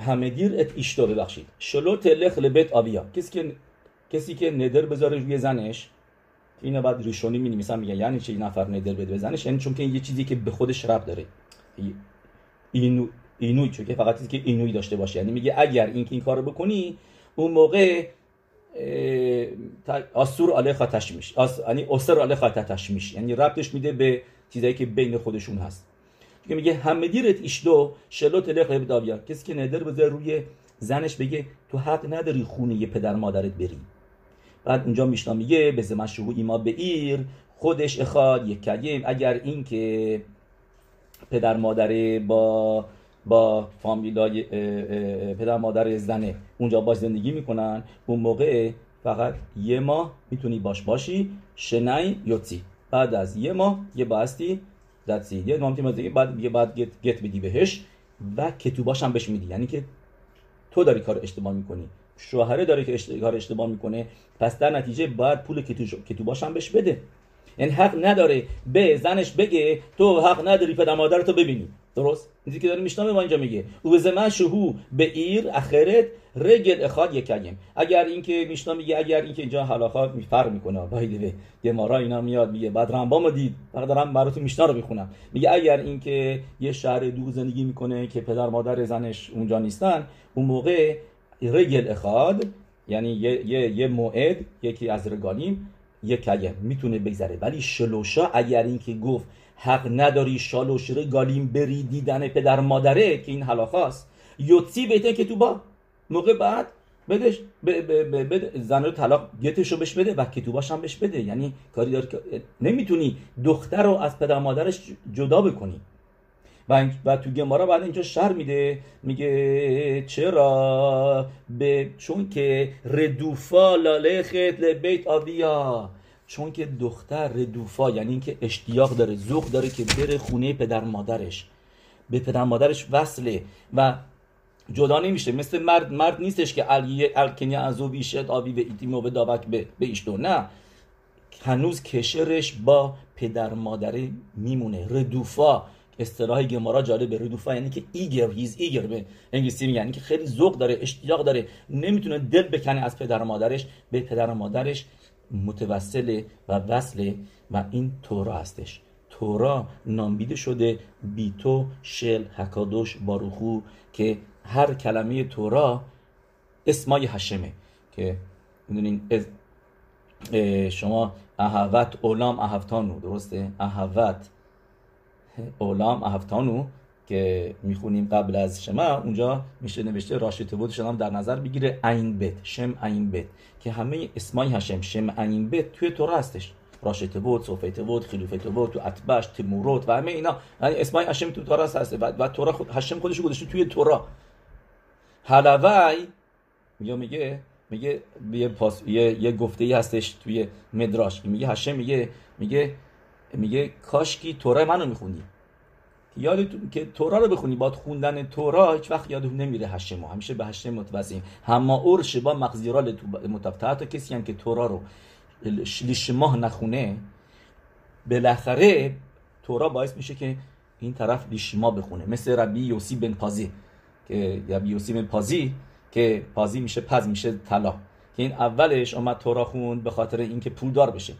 همدیر ات ایشتو ببخشید. شلو تلخ لبت آبیا. کسی که کسی که ندر بذاره روی زنش اینو بعد ریشونی می نمیسن میگن یعنی چه نفر ندر بده به زنش؟ یعنی چون که یه چیزی که به خودش رب داره. اینو اینوی چون که فقط که اینوی داشته باشه. یعنی میگه اگر این که این کارو بکنی اون موقع آسور علیه تشمیش. یعنی اسر علیه تشمیش. یعنی ربطش میده به چیزایی که بین خودشون هست. که میگه همه دیرت ایشدو شلو تلخ داویا کسی که ندر بذاره روی زنش بگه تو حق نداری خونه یه پدر مادرت بری. بعد اونجا میشنا میگه به زمان شهو ایما به ایر خودش اخواد یک کلیم. اگر این که پدر مادره با با فامیلای پدر مادر زنه اونجا باش زندگی می‌کنن اون موقع فقط یه ماه می‌تونی باش باشی شنای یوتی. بعد از یه ماه یه باستی دتسی یه نامتی مزدگی بعد یه بعد گت, گت بدی بهش و کتوباش هم بهش میدی. یعنی که تو داری کار اشتباه می‌کنی. شوهره داره که کار اشتباه می‌کنه. پس در نتیجه باید پول کتوباش هم بهش بده. این یعنی حق نداره. به زنش بگه تو حق نداری پدر مادر تو ببینی. درست؟ اینی که داره میشنامه ما اینجا میگه. او به شهو به ایر اخرت رگل اخاد یکیم اگر اینکه میشنا میگه اگر اینکه اینجا حلاخا فرق می‌کنه. بایده یه مارا اینا میاد میگه بعد رمبامو دید. فقط دارم براتون میشنا رو می‌خونم. میگه اگر اینکه یه شهر دور زندگی می‌کنه که پدر مادر زنش اونجا نیستن اون موقع رگل اخاد یعنی یه, یه, یه موعد یکی از رگانیم یک کلیم می‌تونه بگذره. ولی شلوشا اگر اینکه گفت حق نداری شالوشره گالیم بری دیدن پدر مادره که این حلاخاست یوتسی بهته که تو با. موقع بعد بدش بده. زن رو طلاق گتش بهش بده و کتوباش هم بهش بده. یعنی کاری داره که نمی‌تونی دختر رو از پدر مادرش جدا بکنی. و, و تو گمارا بعد اینجا شر میده. میگه چرا؟ به چون که ردوفا لالخت لبیت آبیا. چون که دختر ردوفا یعنی اینکه اشتیاق داره ذوق داره که بره خونه پدر مادرش. به پدر مادرش وصله و جدا نمیشه. مثل مرد مرد نیستش که الکنی از او بیشت آبی به ایتیمو به داوک به, به ایشتو. نه. هنوز کشرش با پدر مادره میمونه. ردوفا اصطلاح گمارا جالبه. ردوفا یعنی که ایگر هیز ایگر به انگلیسی یعنی که خیلی ذوق داره اشتیاق داره. نمی‌تونه دل بکنه از پدر مادرش. به پدر مادرش متوسله و وصله و این تورا هستش. تورا نامبیده شده بیتو شل حکادوش باروخو که هر کلمه تورا اسمای هشمه که می‌دونین شما اهوت اولام اهفتانو درسته؟ اهوت. اولام اهفتانو که می‌خونیم قبل از شما اونجا میشه نوشته راشت بود شما در نظر بگیره این بت شم این بت که همه اسمای هشم شم این بت توی تورا هستش. راشت بود صوفیت بود خلیفت بود تو اتبش تمورات و همه اینا. یعنی اسمای هشم تو تورا هست و, تورا خود هشم خودش گذاشته توی تورا. حلوی میگه میگه میگه یه, پاس... یه... یه گفته هستش توی مدراش. میگه هشم میگه میگه میگه کاشکی تورا منو می‌خونی یادتون که تورا رو بخونی با خوندن تورا هیچ وقت یادتون نمیره هشم همیشه به هشم متوسیم هما اور شبا مغزیرال متفتا تا کسی هم که تورا رو لیشماه نخونه بالاخره تورا باعث میشه که این طرف لیشما بخونه. مثل ربی یوسی بن پازی. که ربی یوسی بن پازی که پازی میشه پز میشه طلا. که این اولش اومد تورا خوند به خاطر اینکه پولدار بشه.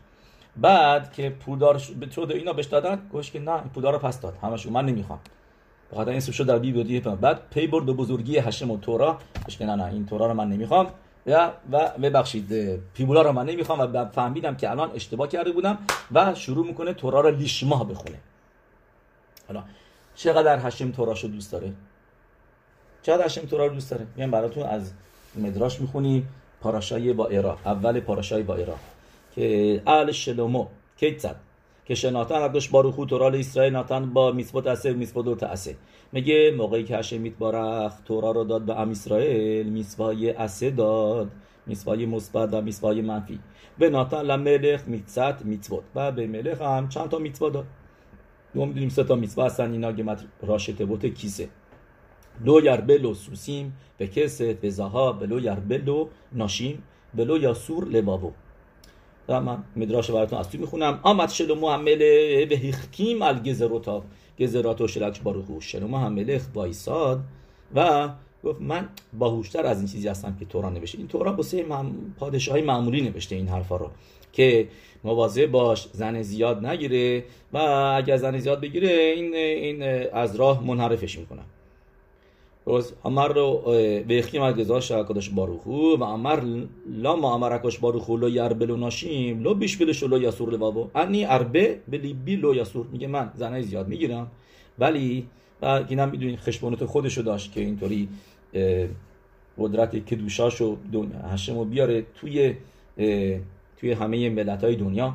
بعد که پولدار به تو اینا بهش دادن گوش که نه پولدار رو پس داد. همش من نمی‌خوام. به خاطر این شد در بی بعد پی برد به بزرگی هشم و تورا. گوش که نه نه این تورا رو من نمی‌خوام. و و ببخشید پیبولا رو من نمی‌خوام و فهمیدم که الان اشتباه کرده بودم و شروع می‌کنه تورا رو لیشماه بخونه. حالا چقدر هشم تورا رو دوست داره؟ چقدر هشم تورا رو دوست داره؟ میگم براتون از مدراش می‌خونی. پاراشای با ایرا اول پاراشای با ایرا که ال شلومو کیتزد که شناتن عبدش باروخو تورال اسرائیل ناتن با میسبت اسه میسبت دو تاسه میگه موقعی که هشم میتبارخ تورا رو داد به ام اسرائیل میسوای اسه داد میسوای مثبت و میسوای منفی. به ناتن لملخ میتزد میتبوت و به ملخ هم چند تا میتبا داد. ما می‌دونیم سه تا میتبا هستن. اینا گمت راشته بوت کیسه. لو یربلو سوسیم به کسه به زها بلو یربلو ناشیم بلو یاسور لبابو. و من مدراش براتون از توی می‌خونم. آمد شلومو همله به هیختیم ال گزروتا گزرات و شلکش باروخو شلومو همله بایساد و گفت من باهوشتر از این چیزی هستم که توران نوشته. این توران بسه پادشاهی معمولی نوشته این حرفا رو. که مواظب باش زن زیاد نگیره. و اگر زن زیاد بگیره این این از راه منحرفش می‌کنم روز امر رو ویخیم از گزاش کدش باروخو و امر لا ما امر کش باروخو لو یربلو ناشیم لو بیش بلش لو یسور لبابو انی اربه بلی بی لو یسور میگه من زنای زیاد می‌گیرم ولی و اینم می‌دونین خشبونت خودشو داشت که اینطوری قدرت کدوشاشو هشمو بیاره توی توی همه ملت های دنیا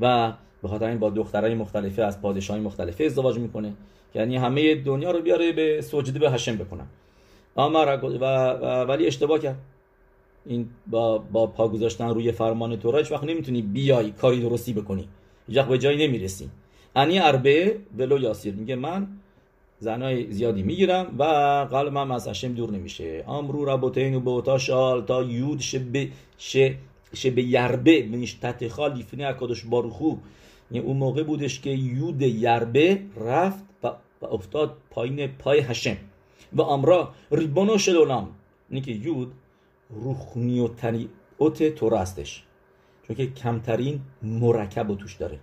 و به خاطر این با دخترای مختلفه از پادشاهی مختلفه ازدواج می‌کنه. یعنی همه دنیا رو بیاره به سجده به هشم بکنن. آمر و, ولی اشتباه کرد. این با, با پا گذاشتن روی فرمان تو هیچ وقت نمی‌تونی بیای کاری درستی بکنی. هیچ به جایی نمی‌رسی. انی اربه ولو یاسیر. میگه من زنای زیادی می‌گیرم و قلبم از هشم دور نمیشه. امرو ربوتین و بوتا شال تا یود شب شب یربه منش تتخال لیفنی اکادش باروخو. یعنی اون موقع بودش که یود یربه رفت و افتاد پایین پای هشم و امرا ریبانو شلولام اینه که یود روخنیوتنی اوت تورا هستش. چون که کمترین مرکب و توش داره.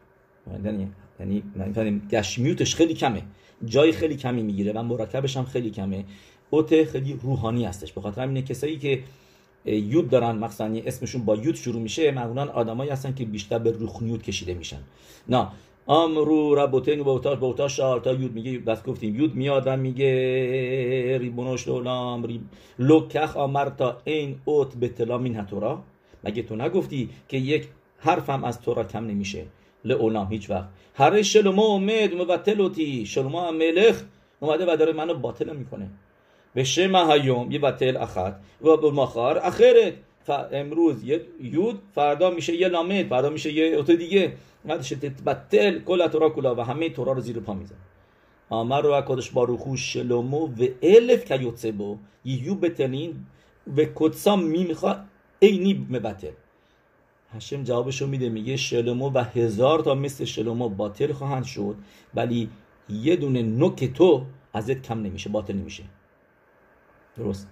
یعنی یعنی گشمیوتش خیلی کمه. جای خیلی کمی می‌گیره و مرکبش هم خیلی کمه. اوت خیلی روحانی هستش. به خاطر همینه کسایی که یود دارن مثلا اسمشون با یود شروع میشه معمولا آدمایی هستن که بیشتر به روحنیوت کشیده میشن. نه امرو ربوتین و بوتاش بوتاش تا یود میگه بس گفتیم یود میاد و میگه ریبونوش لولام ریب لکخ تا این اوت به تلامین هتورا مگه تو نگفتی که یک حرفم از تورا کم نمیشه؟ لعولام هیچ وقت. هر شلوما اومد مبتلوتی شلوما ملخ اومده و داره منو باطل می‌کنه. به شما هیوم یه بطل اخت و به مخار اخرت. امروز یه یود فردا میشه یه لامد فردا میشه یه اوت دیگه. بعدش تتبتل کل تورا کلا و همه تورا رو زیر پا میزن آمر رو اکادش باروخو شلومو و الف که یوتسه بو یو بتلین و کتسا میخوا اینی مبتل هشم جوابشو میده میگه شلومو و هزار تا مثل شلومو باطل خواهند شد ولی یه دونه نوک تو ازت کم نمیشه باطل نمیشه. درست؟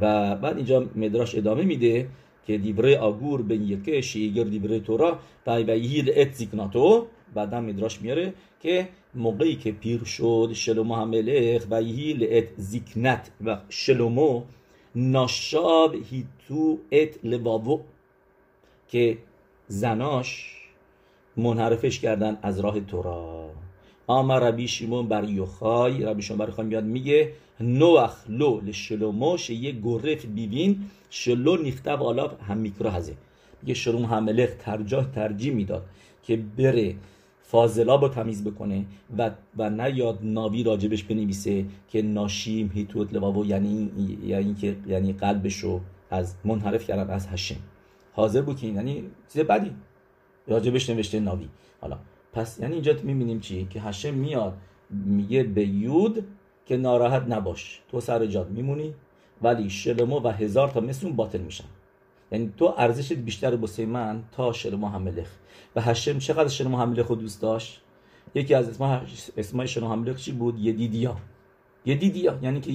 و بعد اینجا مدراش ادامه میده که دیبره آگور بین یکه شیگر دیبره تورا و ויהי לעת זקנתו بعدا מדרש میاره که موقعی که پیر شد שלמה המלך ויהי לעת זקנת שלמה נשיו הטו את לבבו که زناش منحرفش کردن از راه תורה. אמר רבי שמעון בר יוחאי. רבי שמעון בר میاد میگه נוח לו לשלמה שיהא גורף ביבין شلو نیختب آلاف هم میکرو هزه میگه شروم هملخ ترجاه ترجیح می‌داد که بره فاضلا با تمیز بکنه و و نیاد ناوی راجبش بنویسه که ناشیم هیتوت لواو یعنی یعنی که یعنی قلبشو از منحرف کردن از هشم حاضر بود که یعنی چیز بدی. راجبش نوشته ناوی. حالا پس یعنی اینجا می‌بینیم چی؟ که هشم میاد میگه به یود که ناراحت نباش. تو سر جاد میمونی ولی شلمو و هزار تا مثل اون باطل میشن. یعنی تو ارزشت بیشتر بسه من تا شلمو هملخ و هشم چقدر شلمو هملخ رو دوست داشت؟ یکی از اسمای اسمای شلمو هملخ چی بود؟ یدیدیا یدیدیا یعنی که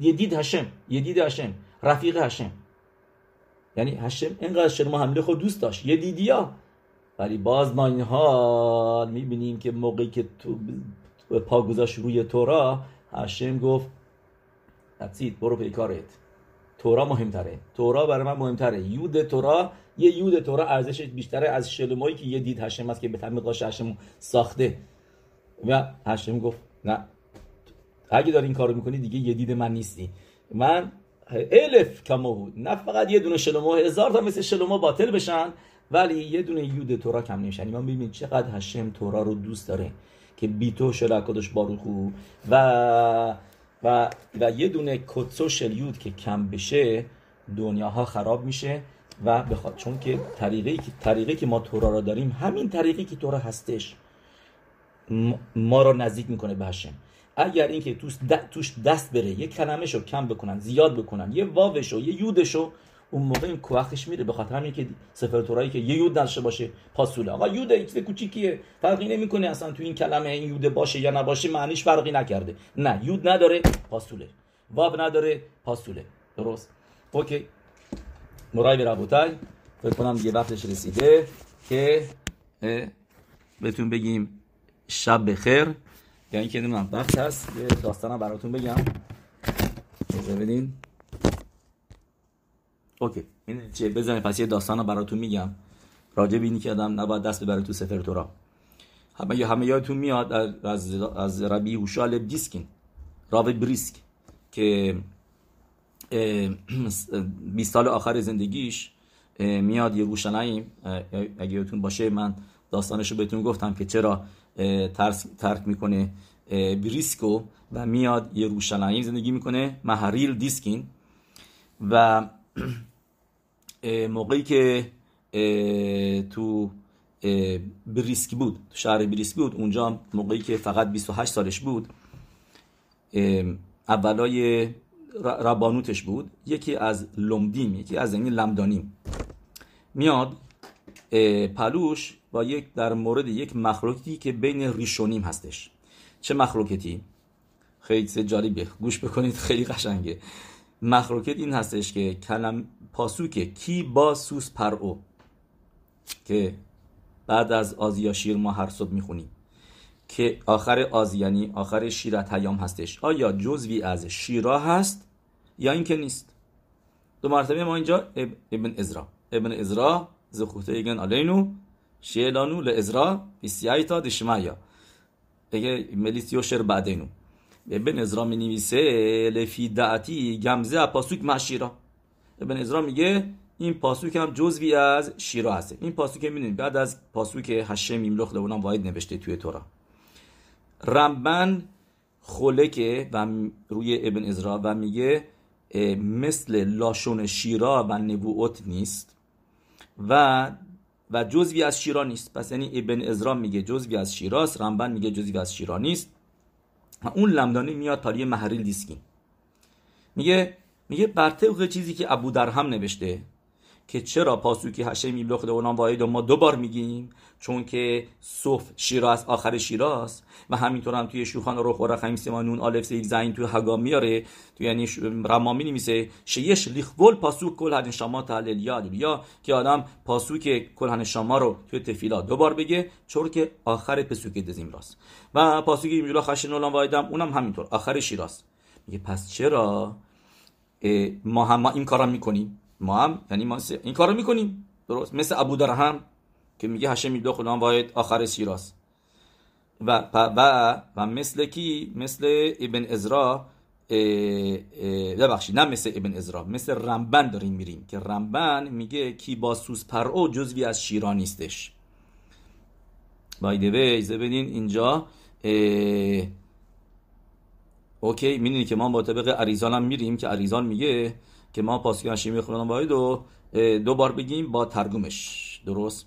یدید هشم. یدید هشم. رفیق هشم. یعنی هشم اینقدر شلمو هملخ رو دوست داشت. یدیدیا ولی باز ما این حال می‌بینیم که موقعی که تو پا گذاشت روی تورا هشم گفت نتید برو پیکارت تورا مهمتره. تورا برای من مهمتره. یود تورا یه یود تورا ارزش بیشتره از شلمایی که یه دید هشم است که به تمیز قاش هشم ساخته. و هشم گفت نه اگه داری این کارو می‌کنی دیگه یه دید من نیستی. من الف کما بود نه فقط یه دونه شلمو هزار تا مثل شلمو باطل بشن. ولی یه دونه یود تورا کم نمیشن یعنی من ببینید چقدر هشم تورا رو دوست داره که بیتو شلکادش باروخو و و و یه دونه کتسو شلیود که کم بشه دنیاها خراب میشه و بخواد. چون که طریقی که طریقی که ما تورا را داریم همین طریقی که تورا هستش ما رو نزدیک می‌کنه به هشم. اگر اینکه توش دست بره یه کلمه شو کم بکنن زیاد بکنن یه واوشو یه یودشو اون موقع این کوخش میره به خاطر همین که سفر تورایی که یه یود داشته باشه پاسوله آقا یود ایکس کوچیکیه. فرقی نمی‌کنه اصلا تو این کلمه این یود باشه یا نباشه معنیش فرقی نکرده. نه یود نداره پاسوله واب نداره پاسوله درست؟ اوکی. مرای ربوتای فکر کنم دیگه وقتش رسیده که بهتون بگیم شب بخیر. یا اینکه نمی‌دونم وقت هست یه داستانم براتون بگم. اجازه بدین. اوکی. این چه بزنید پس یه داستان رو براتون میگم. راجع به اینی که آدم نباید دست ببره تو سفر تورا همه همه یادتون میاد از از רבי یهوشوع دیسکین. רב بریسک. که 20 سال آخر زندگیش میاد یروشلایم اگه یادتون باشه من داستانش رو بهتون گفتم که چرا ترس ترک می‌کنه بریسکو و میاد یروشلایم زندگی می‌کنه מהרי"ל دیسکین. و [CLEARS THROAT] موقعی که تو بریسک بود تو شهر بریسک بود اونجا موقعی که فقط 28 سالش بود اولای ربانوتش بود یکی از لمدیم یکی از این لمدانیم. میاد پلوش با یک در مورد یک مخلوقی که بین ریشونیم هستش. چه مخلوقتی خیلی جالبه گوش بکنید خیلی قشنگه. مخلوقت این هستش که کلم پاسوکه. کی با سوس پر او. که بعد از آزیا شیر ما هر صبح می‌خونیم. که آخر آزی یعنی آخر شیرت هیام هستش. آیا جزوی از شیرا هست یا اینکه نیست؟ دو مرتبه ما اینجا ابن ازرا. ابن ازرا زخوته ایگن علینو شیلانو لازرا بیسیایتا دشمایا اگه ملیسیو شر بعدینو. ابن ازرا می نویسه لفی دعتی گمزه پاسوک مشیرا ابن ازرا میگه این پاسوک هم جزوی از شیرا هسته این پاسوک می‌دونید بعد از پاسوک هشم میملخ لونم واید نوشته توی تورا رمبن خلکه و روی ابن ازرا و میگه مثل لاشون شیرا و نبوت نیست و و جزوی از شیرا نیست پس یعنی ابن ازرا میگه جزوی از شیراست رمبن میگه جزوی از شیرا نیست اون لمدانی میاد تاریه محریل دیسکین. میگه میگه بر طبق چیزی که ابو درهم نوشته که چرا پاسوکی هشه میبلخ اونام واحد ما دو بار میگیم چون که صف شیراز آخر شیراز و همینطور هم توی شوخان رو خورا خمیم سیمانون آلف سیل زین توی هگام میاره. توی یعنی رمامی نمیسه شیش لیخول پاسوک کل هن شما تحلیل یاد. یا که آدم پاسوک کل هن شما رو توی تفیلا دو بار بگه چون که آخر پسوک دزیم راست. و پاسوک اینجورا خشن اولام واحدم اونم همینطور آخر شیراز میگه پس چرا؟ ما هم ما این کارا می‌کنیم. ما هم یعنی ما این کارو می‌کنیم. درست. مثل ابو درهم که میگه هشم میدو خدام باید آخر سیراس و و و مثل کی؟ مثل ابن ازرا ببخشید نه مثل ابن ازرا مثل رمبن داریم میریم که رمبن میگه کی با سوس پر او جزوی از شیرا نیستش. بایده ایزه بدین اینجا اوکی می‌دونی که ما با طبق عریزان هم میریم که عریزان میگه که ما پاسکی هشیمی خدام باید و دو بار بگیم با ترگمش. درست؟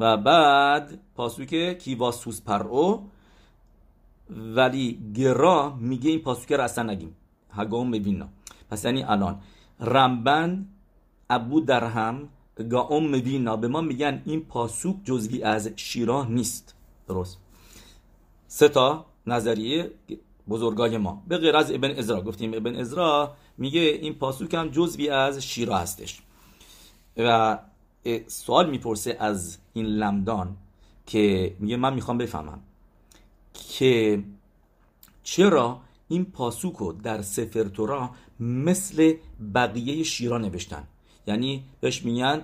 و بعد پاسوک کیوا سوس پر او ولی گرا میگه این پاسوک رو اصلا نگیم. هگام ببینا پس یعنی الان رمبن ابو درهم گاوم مدینا به ما میگن این پاسوک جزوی از شیراه نیست. درست. سه تا نظریه بزرگای ما. به غیر از ابن ازرا. گفتیم ابن ازرا میگه این پاسوک هم جزوی از شیرا هستش. و سوال می‌پرسه از این لمدان که میگه من می‌خوام بفهمم که چرا این پاسوکو در سفر تورا مثل بقیه شیرا نوشتن؟ یعنی بهش میگن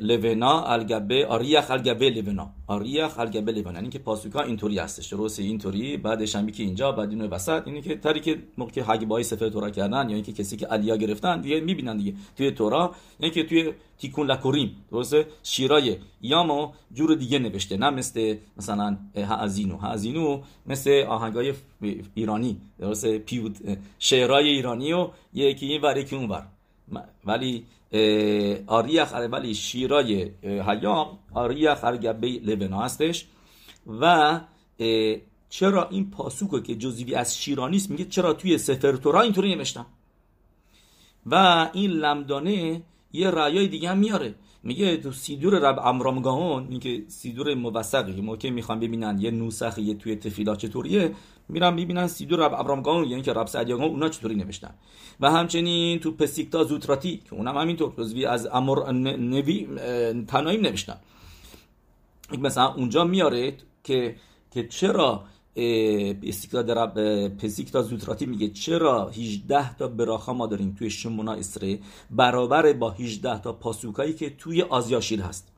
لونا الگبه آریخ الگبه لونا. الگبه لونا یعنی که پاسوکا اینطوری هستش. درسته اینطوری. بعدش هم که اینجا بعد اینو وسط. اینی که تری که موقع حگبای سفر تورا کردن یا اینکه کسی که علیا گرفتن دیگه می‌بینن دیگه. توی تورا یعنی که توی تیکون لکوریم. درسته؟ شیرای یامو جور دیگه نوشته. نه مثل مثلا هازینو هازینو مثل آهنگای ایرانی. درسته؟ پیوت شعرهای ایرانی و یکی این ور یکی اون ور ولی آریخ ولی شیرای حیام آریخ الگبه لبنا هستش و چرا این پاسوکو که جزوی از شیرانیست میگه چرا توی سفر تورا اینطوری نوشتم و این لمدانه یه رایای دیگه هم میاره. میگه تو سیدور رب امرامگاهون این که سیدور موثقی موقع می‌خوام ببینن یه نوسخی توی تفیلا چطوریه میرم می‌بینن سیدور رب ابرامگاهون یعنی که رب سعدیاگان اونا چطوری نوشتن. و همچنین تو پسیکتا زوتراتی که اونم همینطور جزوی از امر نوی تنایم نوشتن. مثلا اونجا میاره که که چرا پسیکتا در پسیکتا زوتراتی میگه چرا 18 تا براخا ما داریم توی شمونا اسره برابر با 18 تا پاسوکایی که توی آزیاشیر هست.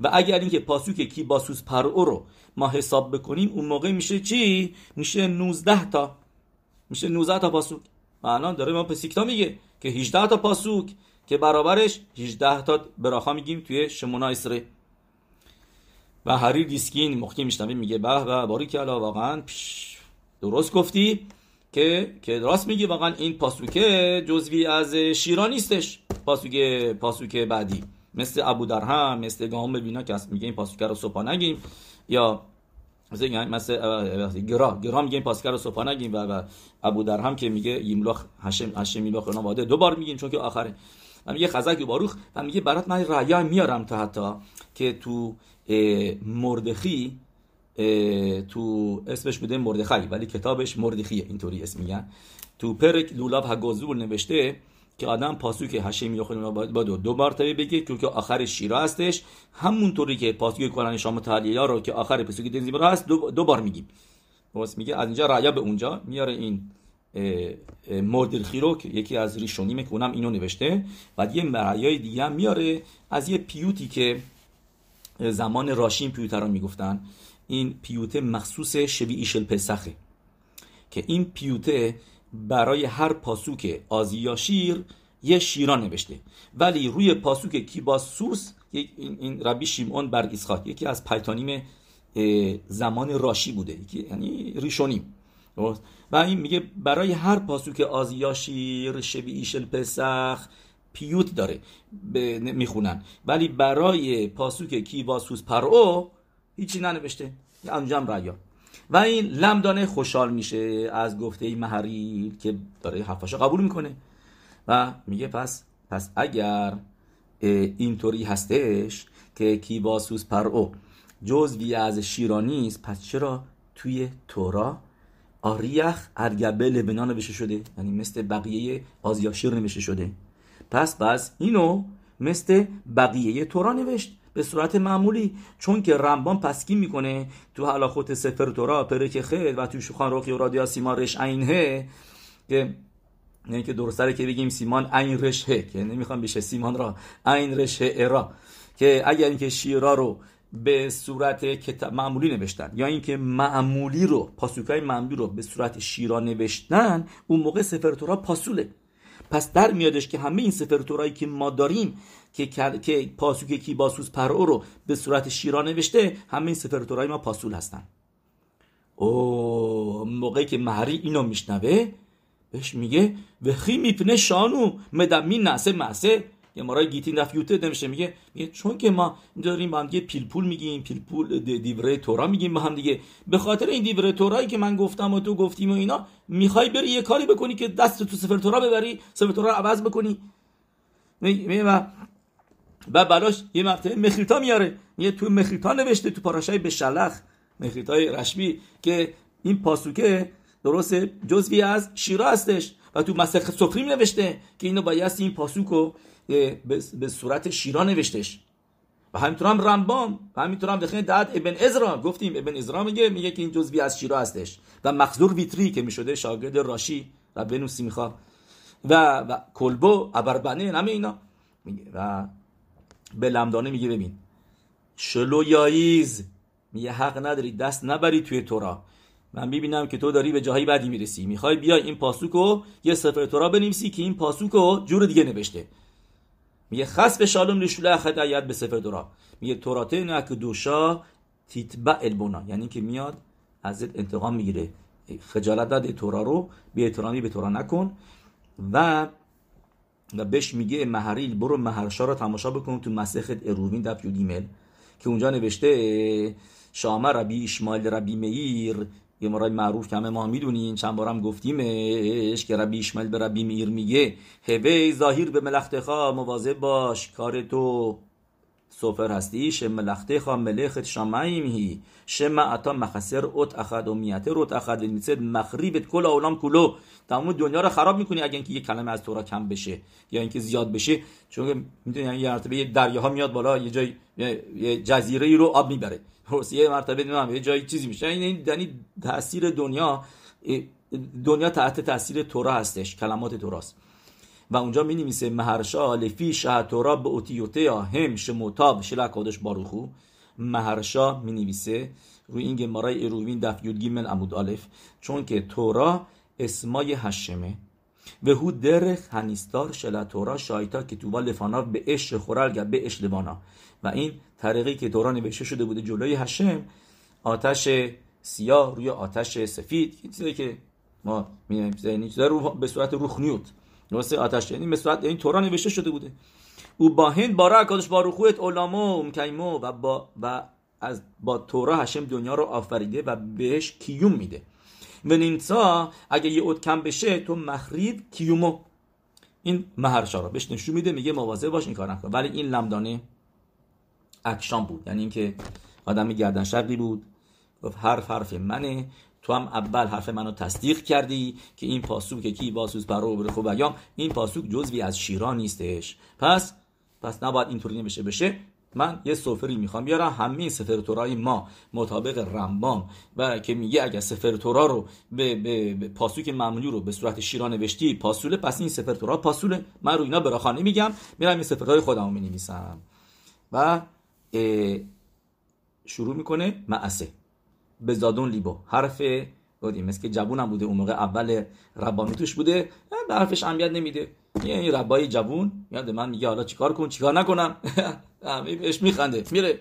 و اگر اینکه פסוק כי בא סוס פרעה رو ما حساب بکنیم اون موقع میشه چی؟ میشه 19 تا میشه 19 تا פסוק. و الان داره ما פסיקתא میگه که 18 تا פסוק که برابرش 18 تا ברכה میگیم توی שמונה עשרה و מהרי"ל دیسکین موقعی میشنوه میگه به به که واقعا درست گفتی که که راست میگی واقعا این פסוק ه جزوی از שירה نیستش. پاسوکه پاسوکه بعدی. مثل ابو درهم مثل گام ببینا که میگه این پاسوکه رو صبح نگیم. یا مثل مثل گرا گرا میگه این پاسوکه رو صبح نگیم. و, ابو درهم که میگه یملخ هشم هشم میلخ اونا واده دو بار میگیم چون که آخره. و میگه خزک و باروخ. و میگه برات من رأی میارم تا حتی که تو مردخی تو اسمش بوده مردخی ولی کتابش مردخیه اینطوری اسم میگن تو پرک لولاف هگازول نوشته که آدم پاسوک هشمی یا خودمون باید دو, دو مرتبه بگه چون که آخر شیرا هستش. همونطوری که پاسوک قرآن شام تعلیه رو که آخر پاسوک دنزیبرا هست دو, دو بار میگیم. واسه میگه؟ از اینجا رایا به اونجا میاره این مردخی رو که یکی از ریشونیمه که اونم اینو نوشته. بعد یه مرایای دیگه میاره. از یه پیوتی که زمان راشین پیوته رو می‌گفتن این پیوته مخصوص شبی ایشل پسخه که این پیوته برای هر پاسوک آزیا شیر یه شیران نوشته. ولی روی پاسوک کیباسوس این ربی شیمون برگ یکی از پیتانیم زمان راشی بوده یعنی ریشونی. و این میگه برای هر پاسوک آزیا شیر ایشل پسخ پیوت داره می‌خونن. ولی برای پاسوک کیواسوس پرو هیچی ننوشته. انجام ریا و این لمدانه خوشحال میشه از گفته محریل که داره حرفاشو قبول می‌کنه. و میگه پس پس اگر اینطوری هستش که کیواسوس پرو جزوی از شیرانی است پس چرا توی تورا آریخ ارگبه لبنان نوشته شده؟ یعنی مثل بقیه آزیاشیر نوشته شده. پس پس اینو مثل بقیه تورا نوشت به صورت معمولی چون که رمبان پسکی می‌کنه تو حلاخوت سفر تورا پرک خد و تو شوخان روخی و رادیا سیمان رش عینه که نه که درستره که بگیم سیمان عین رش که نمی‌خوام بشه سیمان را عین رش ارا که اگر اینکه شیرا رو به صورت کتاب معمولی نوشتن یا اینکه معمولی رو پاسوکای معمولی رو به صورت شیرا نوشتن اون موقع سفر تورا پاسوله. پس در میادش که همه این ספר תורה یی که ما داریم که که פסוק כי בא סוס פרעה رو به صورت שירה نوشته همه این ספר תורה ی ما פסול هستن. او موقعی که מהרי"ל اینو میشنوه بهش میگه וכי מפני שאנו מדמין נעשה מעשה یه גמרא ی גיטין דף יט نمیشه میگه میگه چون که ما داریم با هم دیگه פלפול میگیم פלפול דברי תורה میگیم با هم دیگه. به خاطر این דברי תורה یی که من گفتم و تو گفتیم و اینا می‌خوای بری یه کاری بکنی که دست تو ספר תורה ببری ספר תורה عوض بکنی. و و بلاش یه مقطع مخریتا میاره. میگه تو مخریتا نوشته تو پاراشای به شلخ مخریتای رشمی که این پاسوکه درست جزوی از شیرا هستش و تو مسخ سفری نوشته که اینو بایستی این پاسوکو به صورت شیرا نوشتش. و همینطور هم رمبام و همینطور هم دخین داد ابن ازرا. گفتیم ابن ازرا میگه میگه که این جزوی از شیرا هستش. و مخزور ویتری که می‌شده شاگرد راشی و بنوسی میخوا و, و کلبو ابربنه همه اینا. میگه و به لمدانه میگه ببین. شلو یاییز میگه حق نداری دست نبری توی تورا. من می‌بینم که تو داری به جایی بدی می‌رسی. می‌خوای بیای این پاسوکو یه سفر تورا بنویسی که این پاسوکو جور دیگه نوشته. میگه خاص به شالوم نشوله هدایت به سفر تورا میگه توراته نه که دوشا تیتبع البونا. یعنی که میاد ازت انتقام می‌گیره. خجالت داده تورا رو بی احترامی به تورا نکن. و و بهش میگه مهریل برو مهرشا رو تماشا بکن تو مسخت اروین دف یودیمل. که اونجا نوشته شامه ربی اشمایل ربی میر یه مرای معروف که همه ما می‌دونین چند بارم گفتیمش که ربی اشمایل به ربی میر میگه هوی ظاهر به ملختخا مواظب باش کار تو سفر هستی شم ملخته خوا ملخت شمعیم هی. شم اتا مخسر اوت اخد و میته روت اخد میسد مخریبت کل اولام کلو. تمام دنیا رو خراب می‌کنی اگه اینکه یه کلمه از تورا کم بشه یا اینکه زیاد بشه. چون می‌دونی یعنی یه مرتبه یه دریاها میاد بالا یه جای یه جزیره ای رو آب می‌بره. یه مرتبه نمی‌دونم یه جای چیزی میشه. این یعنی تاثیر دنیا دنیا تحت تاثیر تورا هستش کلمات توراست و اونجا می نویسه مهرشا لفی شهتورا به اوتیوته هم شموتاب شلا کادش باروخو. مهرشا می نویسه روی این گمارای اروین دف یود گیمن عمود آلف. چون که تورا اسمای هشمه. و هو درخ هنیستار شلا تورا شایتا که توبا لفانا به اش خورل به اش لوانا. و این طریقی که تورا نوشته شده بوده جلوی هشم آتش سیاه روی آتش سفید چیزی که ما می‌بینیم به صورت روخنیوت درسته؟ آتش یعنی به صورت این تورا نوشته شده بوده. او با هند بارا اکادش باروخوت اولامو مکیمو و با و از با تورا هشم دنیا رو آفریده و بهش کیوم میده. و نینسا اگه یه اوت کم بشه تو مخریب کیومو. این مهرشا رو بهش نشون میده میگه مواظب باش این کار نکن. ولی این لمدانه اکشان بود. یعنی اینکه آدم گردن شقی بود. گفت حرف حرف منه. تو هم اول حرف منو تصدیق کردی که این پاسوک کی باسوس برو بر خوب ایام. این پاسوک جزوی از شیران نیستش. پس پس نباید اینطوری نمیشه. بشه. من یه سفری می‌خوام بیارم. همه سفر تورای ما مطابق رمبام و که میگه اگر سفر تورا رو به, به, به پاسوک معمولی رو به صورت شیران نوشتی پاسوله پس این سفر تورا پاسوله. من رو اینا براخانه میگم میرم این سفرهای خودمو می‌نویسم. و شروع می‌کنه معسه به زادون لیبو. حرف بودیم مثل که جوون بوده اون موقع اول ربانی توش بوده به حرفش اهمیت نمیده. یه این ربای جوون یاد من میگه حالا چیکار کن چیکار نکنم؟ [LAUGHS] بهش میخنده. میره.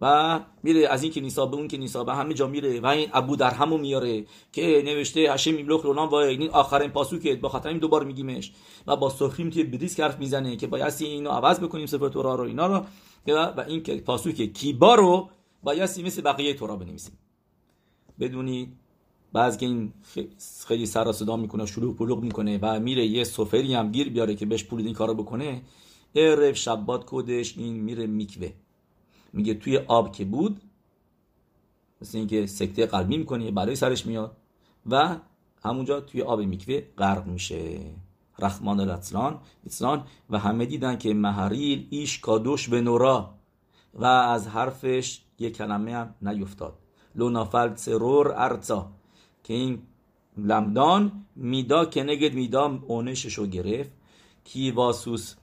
و میره از این کنیسا به اون کنیسا به همه جا میره و این ابو در همو میاره که نوشته هشم میملخ رولان و این آخرین پاسوکه با خاطر این دوبار میگیمش. و با سفریم توی بدیس حرف می‌زنه که بایستی اینو عوض بکنیم سفر تورا رو اینا رو. و این پاسوک کیبا رو بایستی مثل بقیه تورا بنویسیم. بدونید بعض این خیلی سر صدا می‌کنه شلوغ پلوغ می‌کنه و میره یه سفری هم گیر بیاره که بهش پول این کارو بکنه ارف شبات کدش این میره میکوه. میگه توی آب که بود مثل اینکه سکته قلبی می‌کنه برای سرش میاد و همونجا توی آب میکوه غرق میشه. رحمان الاتلان و همه دیدن که مهریل ایش کادوش به نورا و از حرفش یه کلمه هم نیفتاد. لونافل سرور ارزا که این لمدان میدا که نگد میدا اونشش رو گرفت. کی واسوس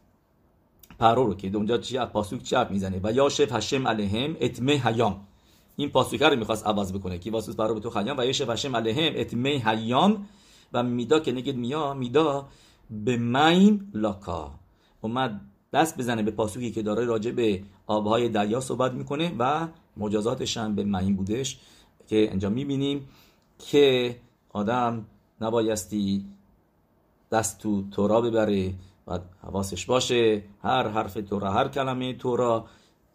پرو رو که اونجا چی پاسوک چپ می‌زنه؟ و یا شف هشم علیهم اتمه هیام این پاسوک رو می‌خواست عوض بکنه کی واسوس پرو تو خیام و یا شف هشم علیهم اتمه هیام و میدا که نگد میا میدا به میم لاکا. اومد دست بزنه به پاسوکی که داره راجع به آبهای دریا صحبت می‌کنه و مجازاتش هم به میم بودش که اینجا می‌بینیم که آدم نبایستی دست تو تورا ببره و حواسش باشه. هر حرف تورا هر کلمه تورا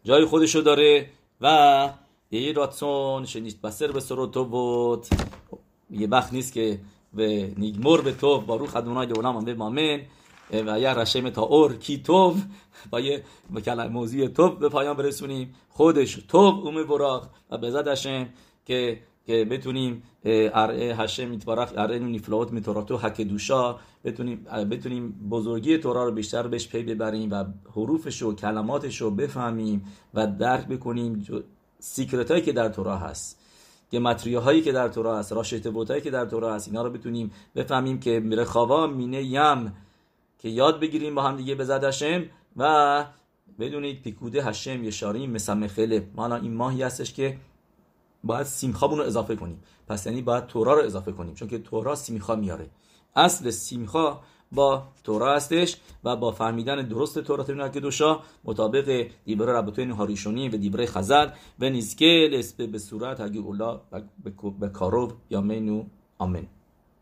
جای خودشو داره و یه راتسون شنیست بسر به تو بود. یه وقت نیست که به نیگمور به تو با رو خدونای دولم به مامن و یه رشم تا اور کی توب با یه موضوع توب به پایان برسونیم. خودش توب اومه براق. و به زدشم که که بتونیم ارعه هشه میتبارخ ارعه نیفلات میتوراتو حک دوشا. بتونیم بتونیم بزرگی تورا رو بیشتر بهش پی ببریم و حروفش و کلماتش رو بفهمیم و درک بکنیم سیکرت هایی که در تورا هست که هایی که در تورا هست راشت هایی که در تورا هست اینا رو بتونیم بفهمیم که میره خوا مینه یم که یاد بگیریم با هم دیگه به هشم و بدونید پیکوده هشم یشاریم مسمخله ما این ماهی هستش که باید سیمخابون رو اضافه کنیم. پس یعنی باید تورا رو اضافه کنیم. چون که تورا سیمخا میاره. اصل سیمخا با تورا هستش و با فهمیدن درست تورا تبین که دوشا مطابق دیبره ربطوین هاریشونی و دیبره خزر و نیزکه به صورت هگی اولا به کاروب یا منو آمن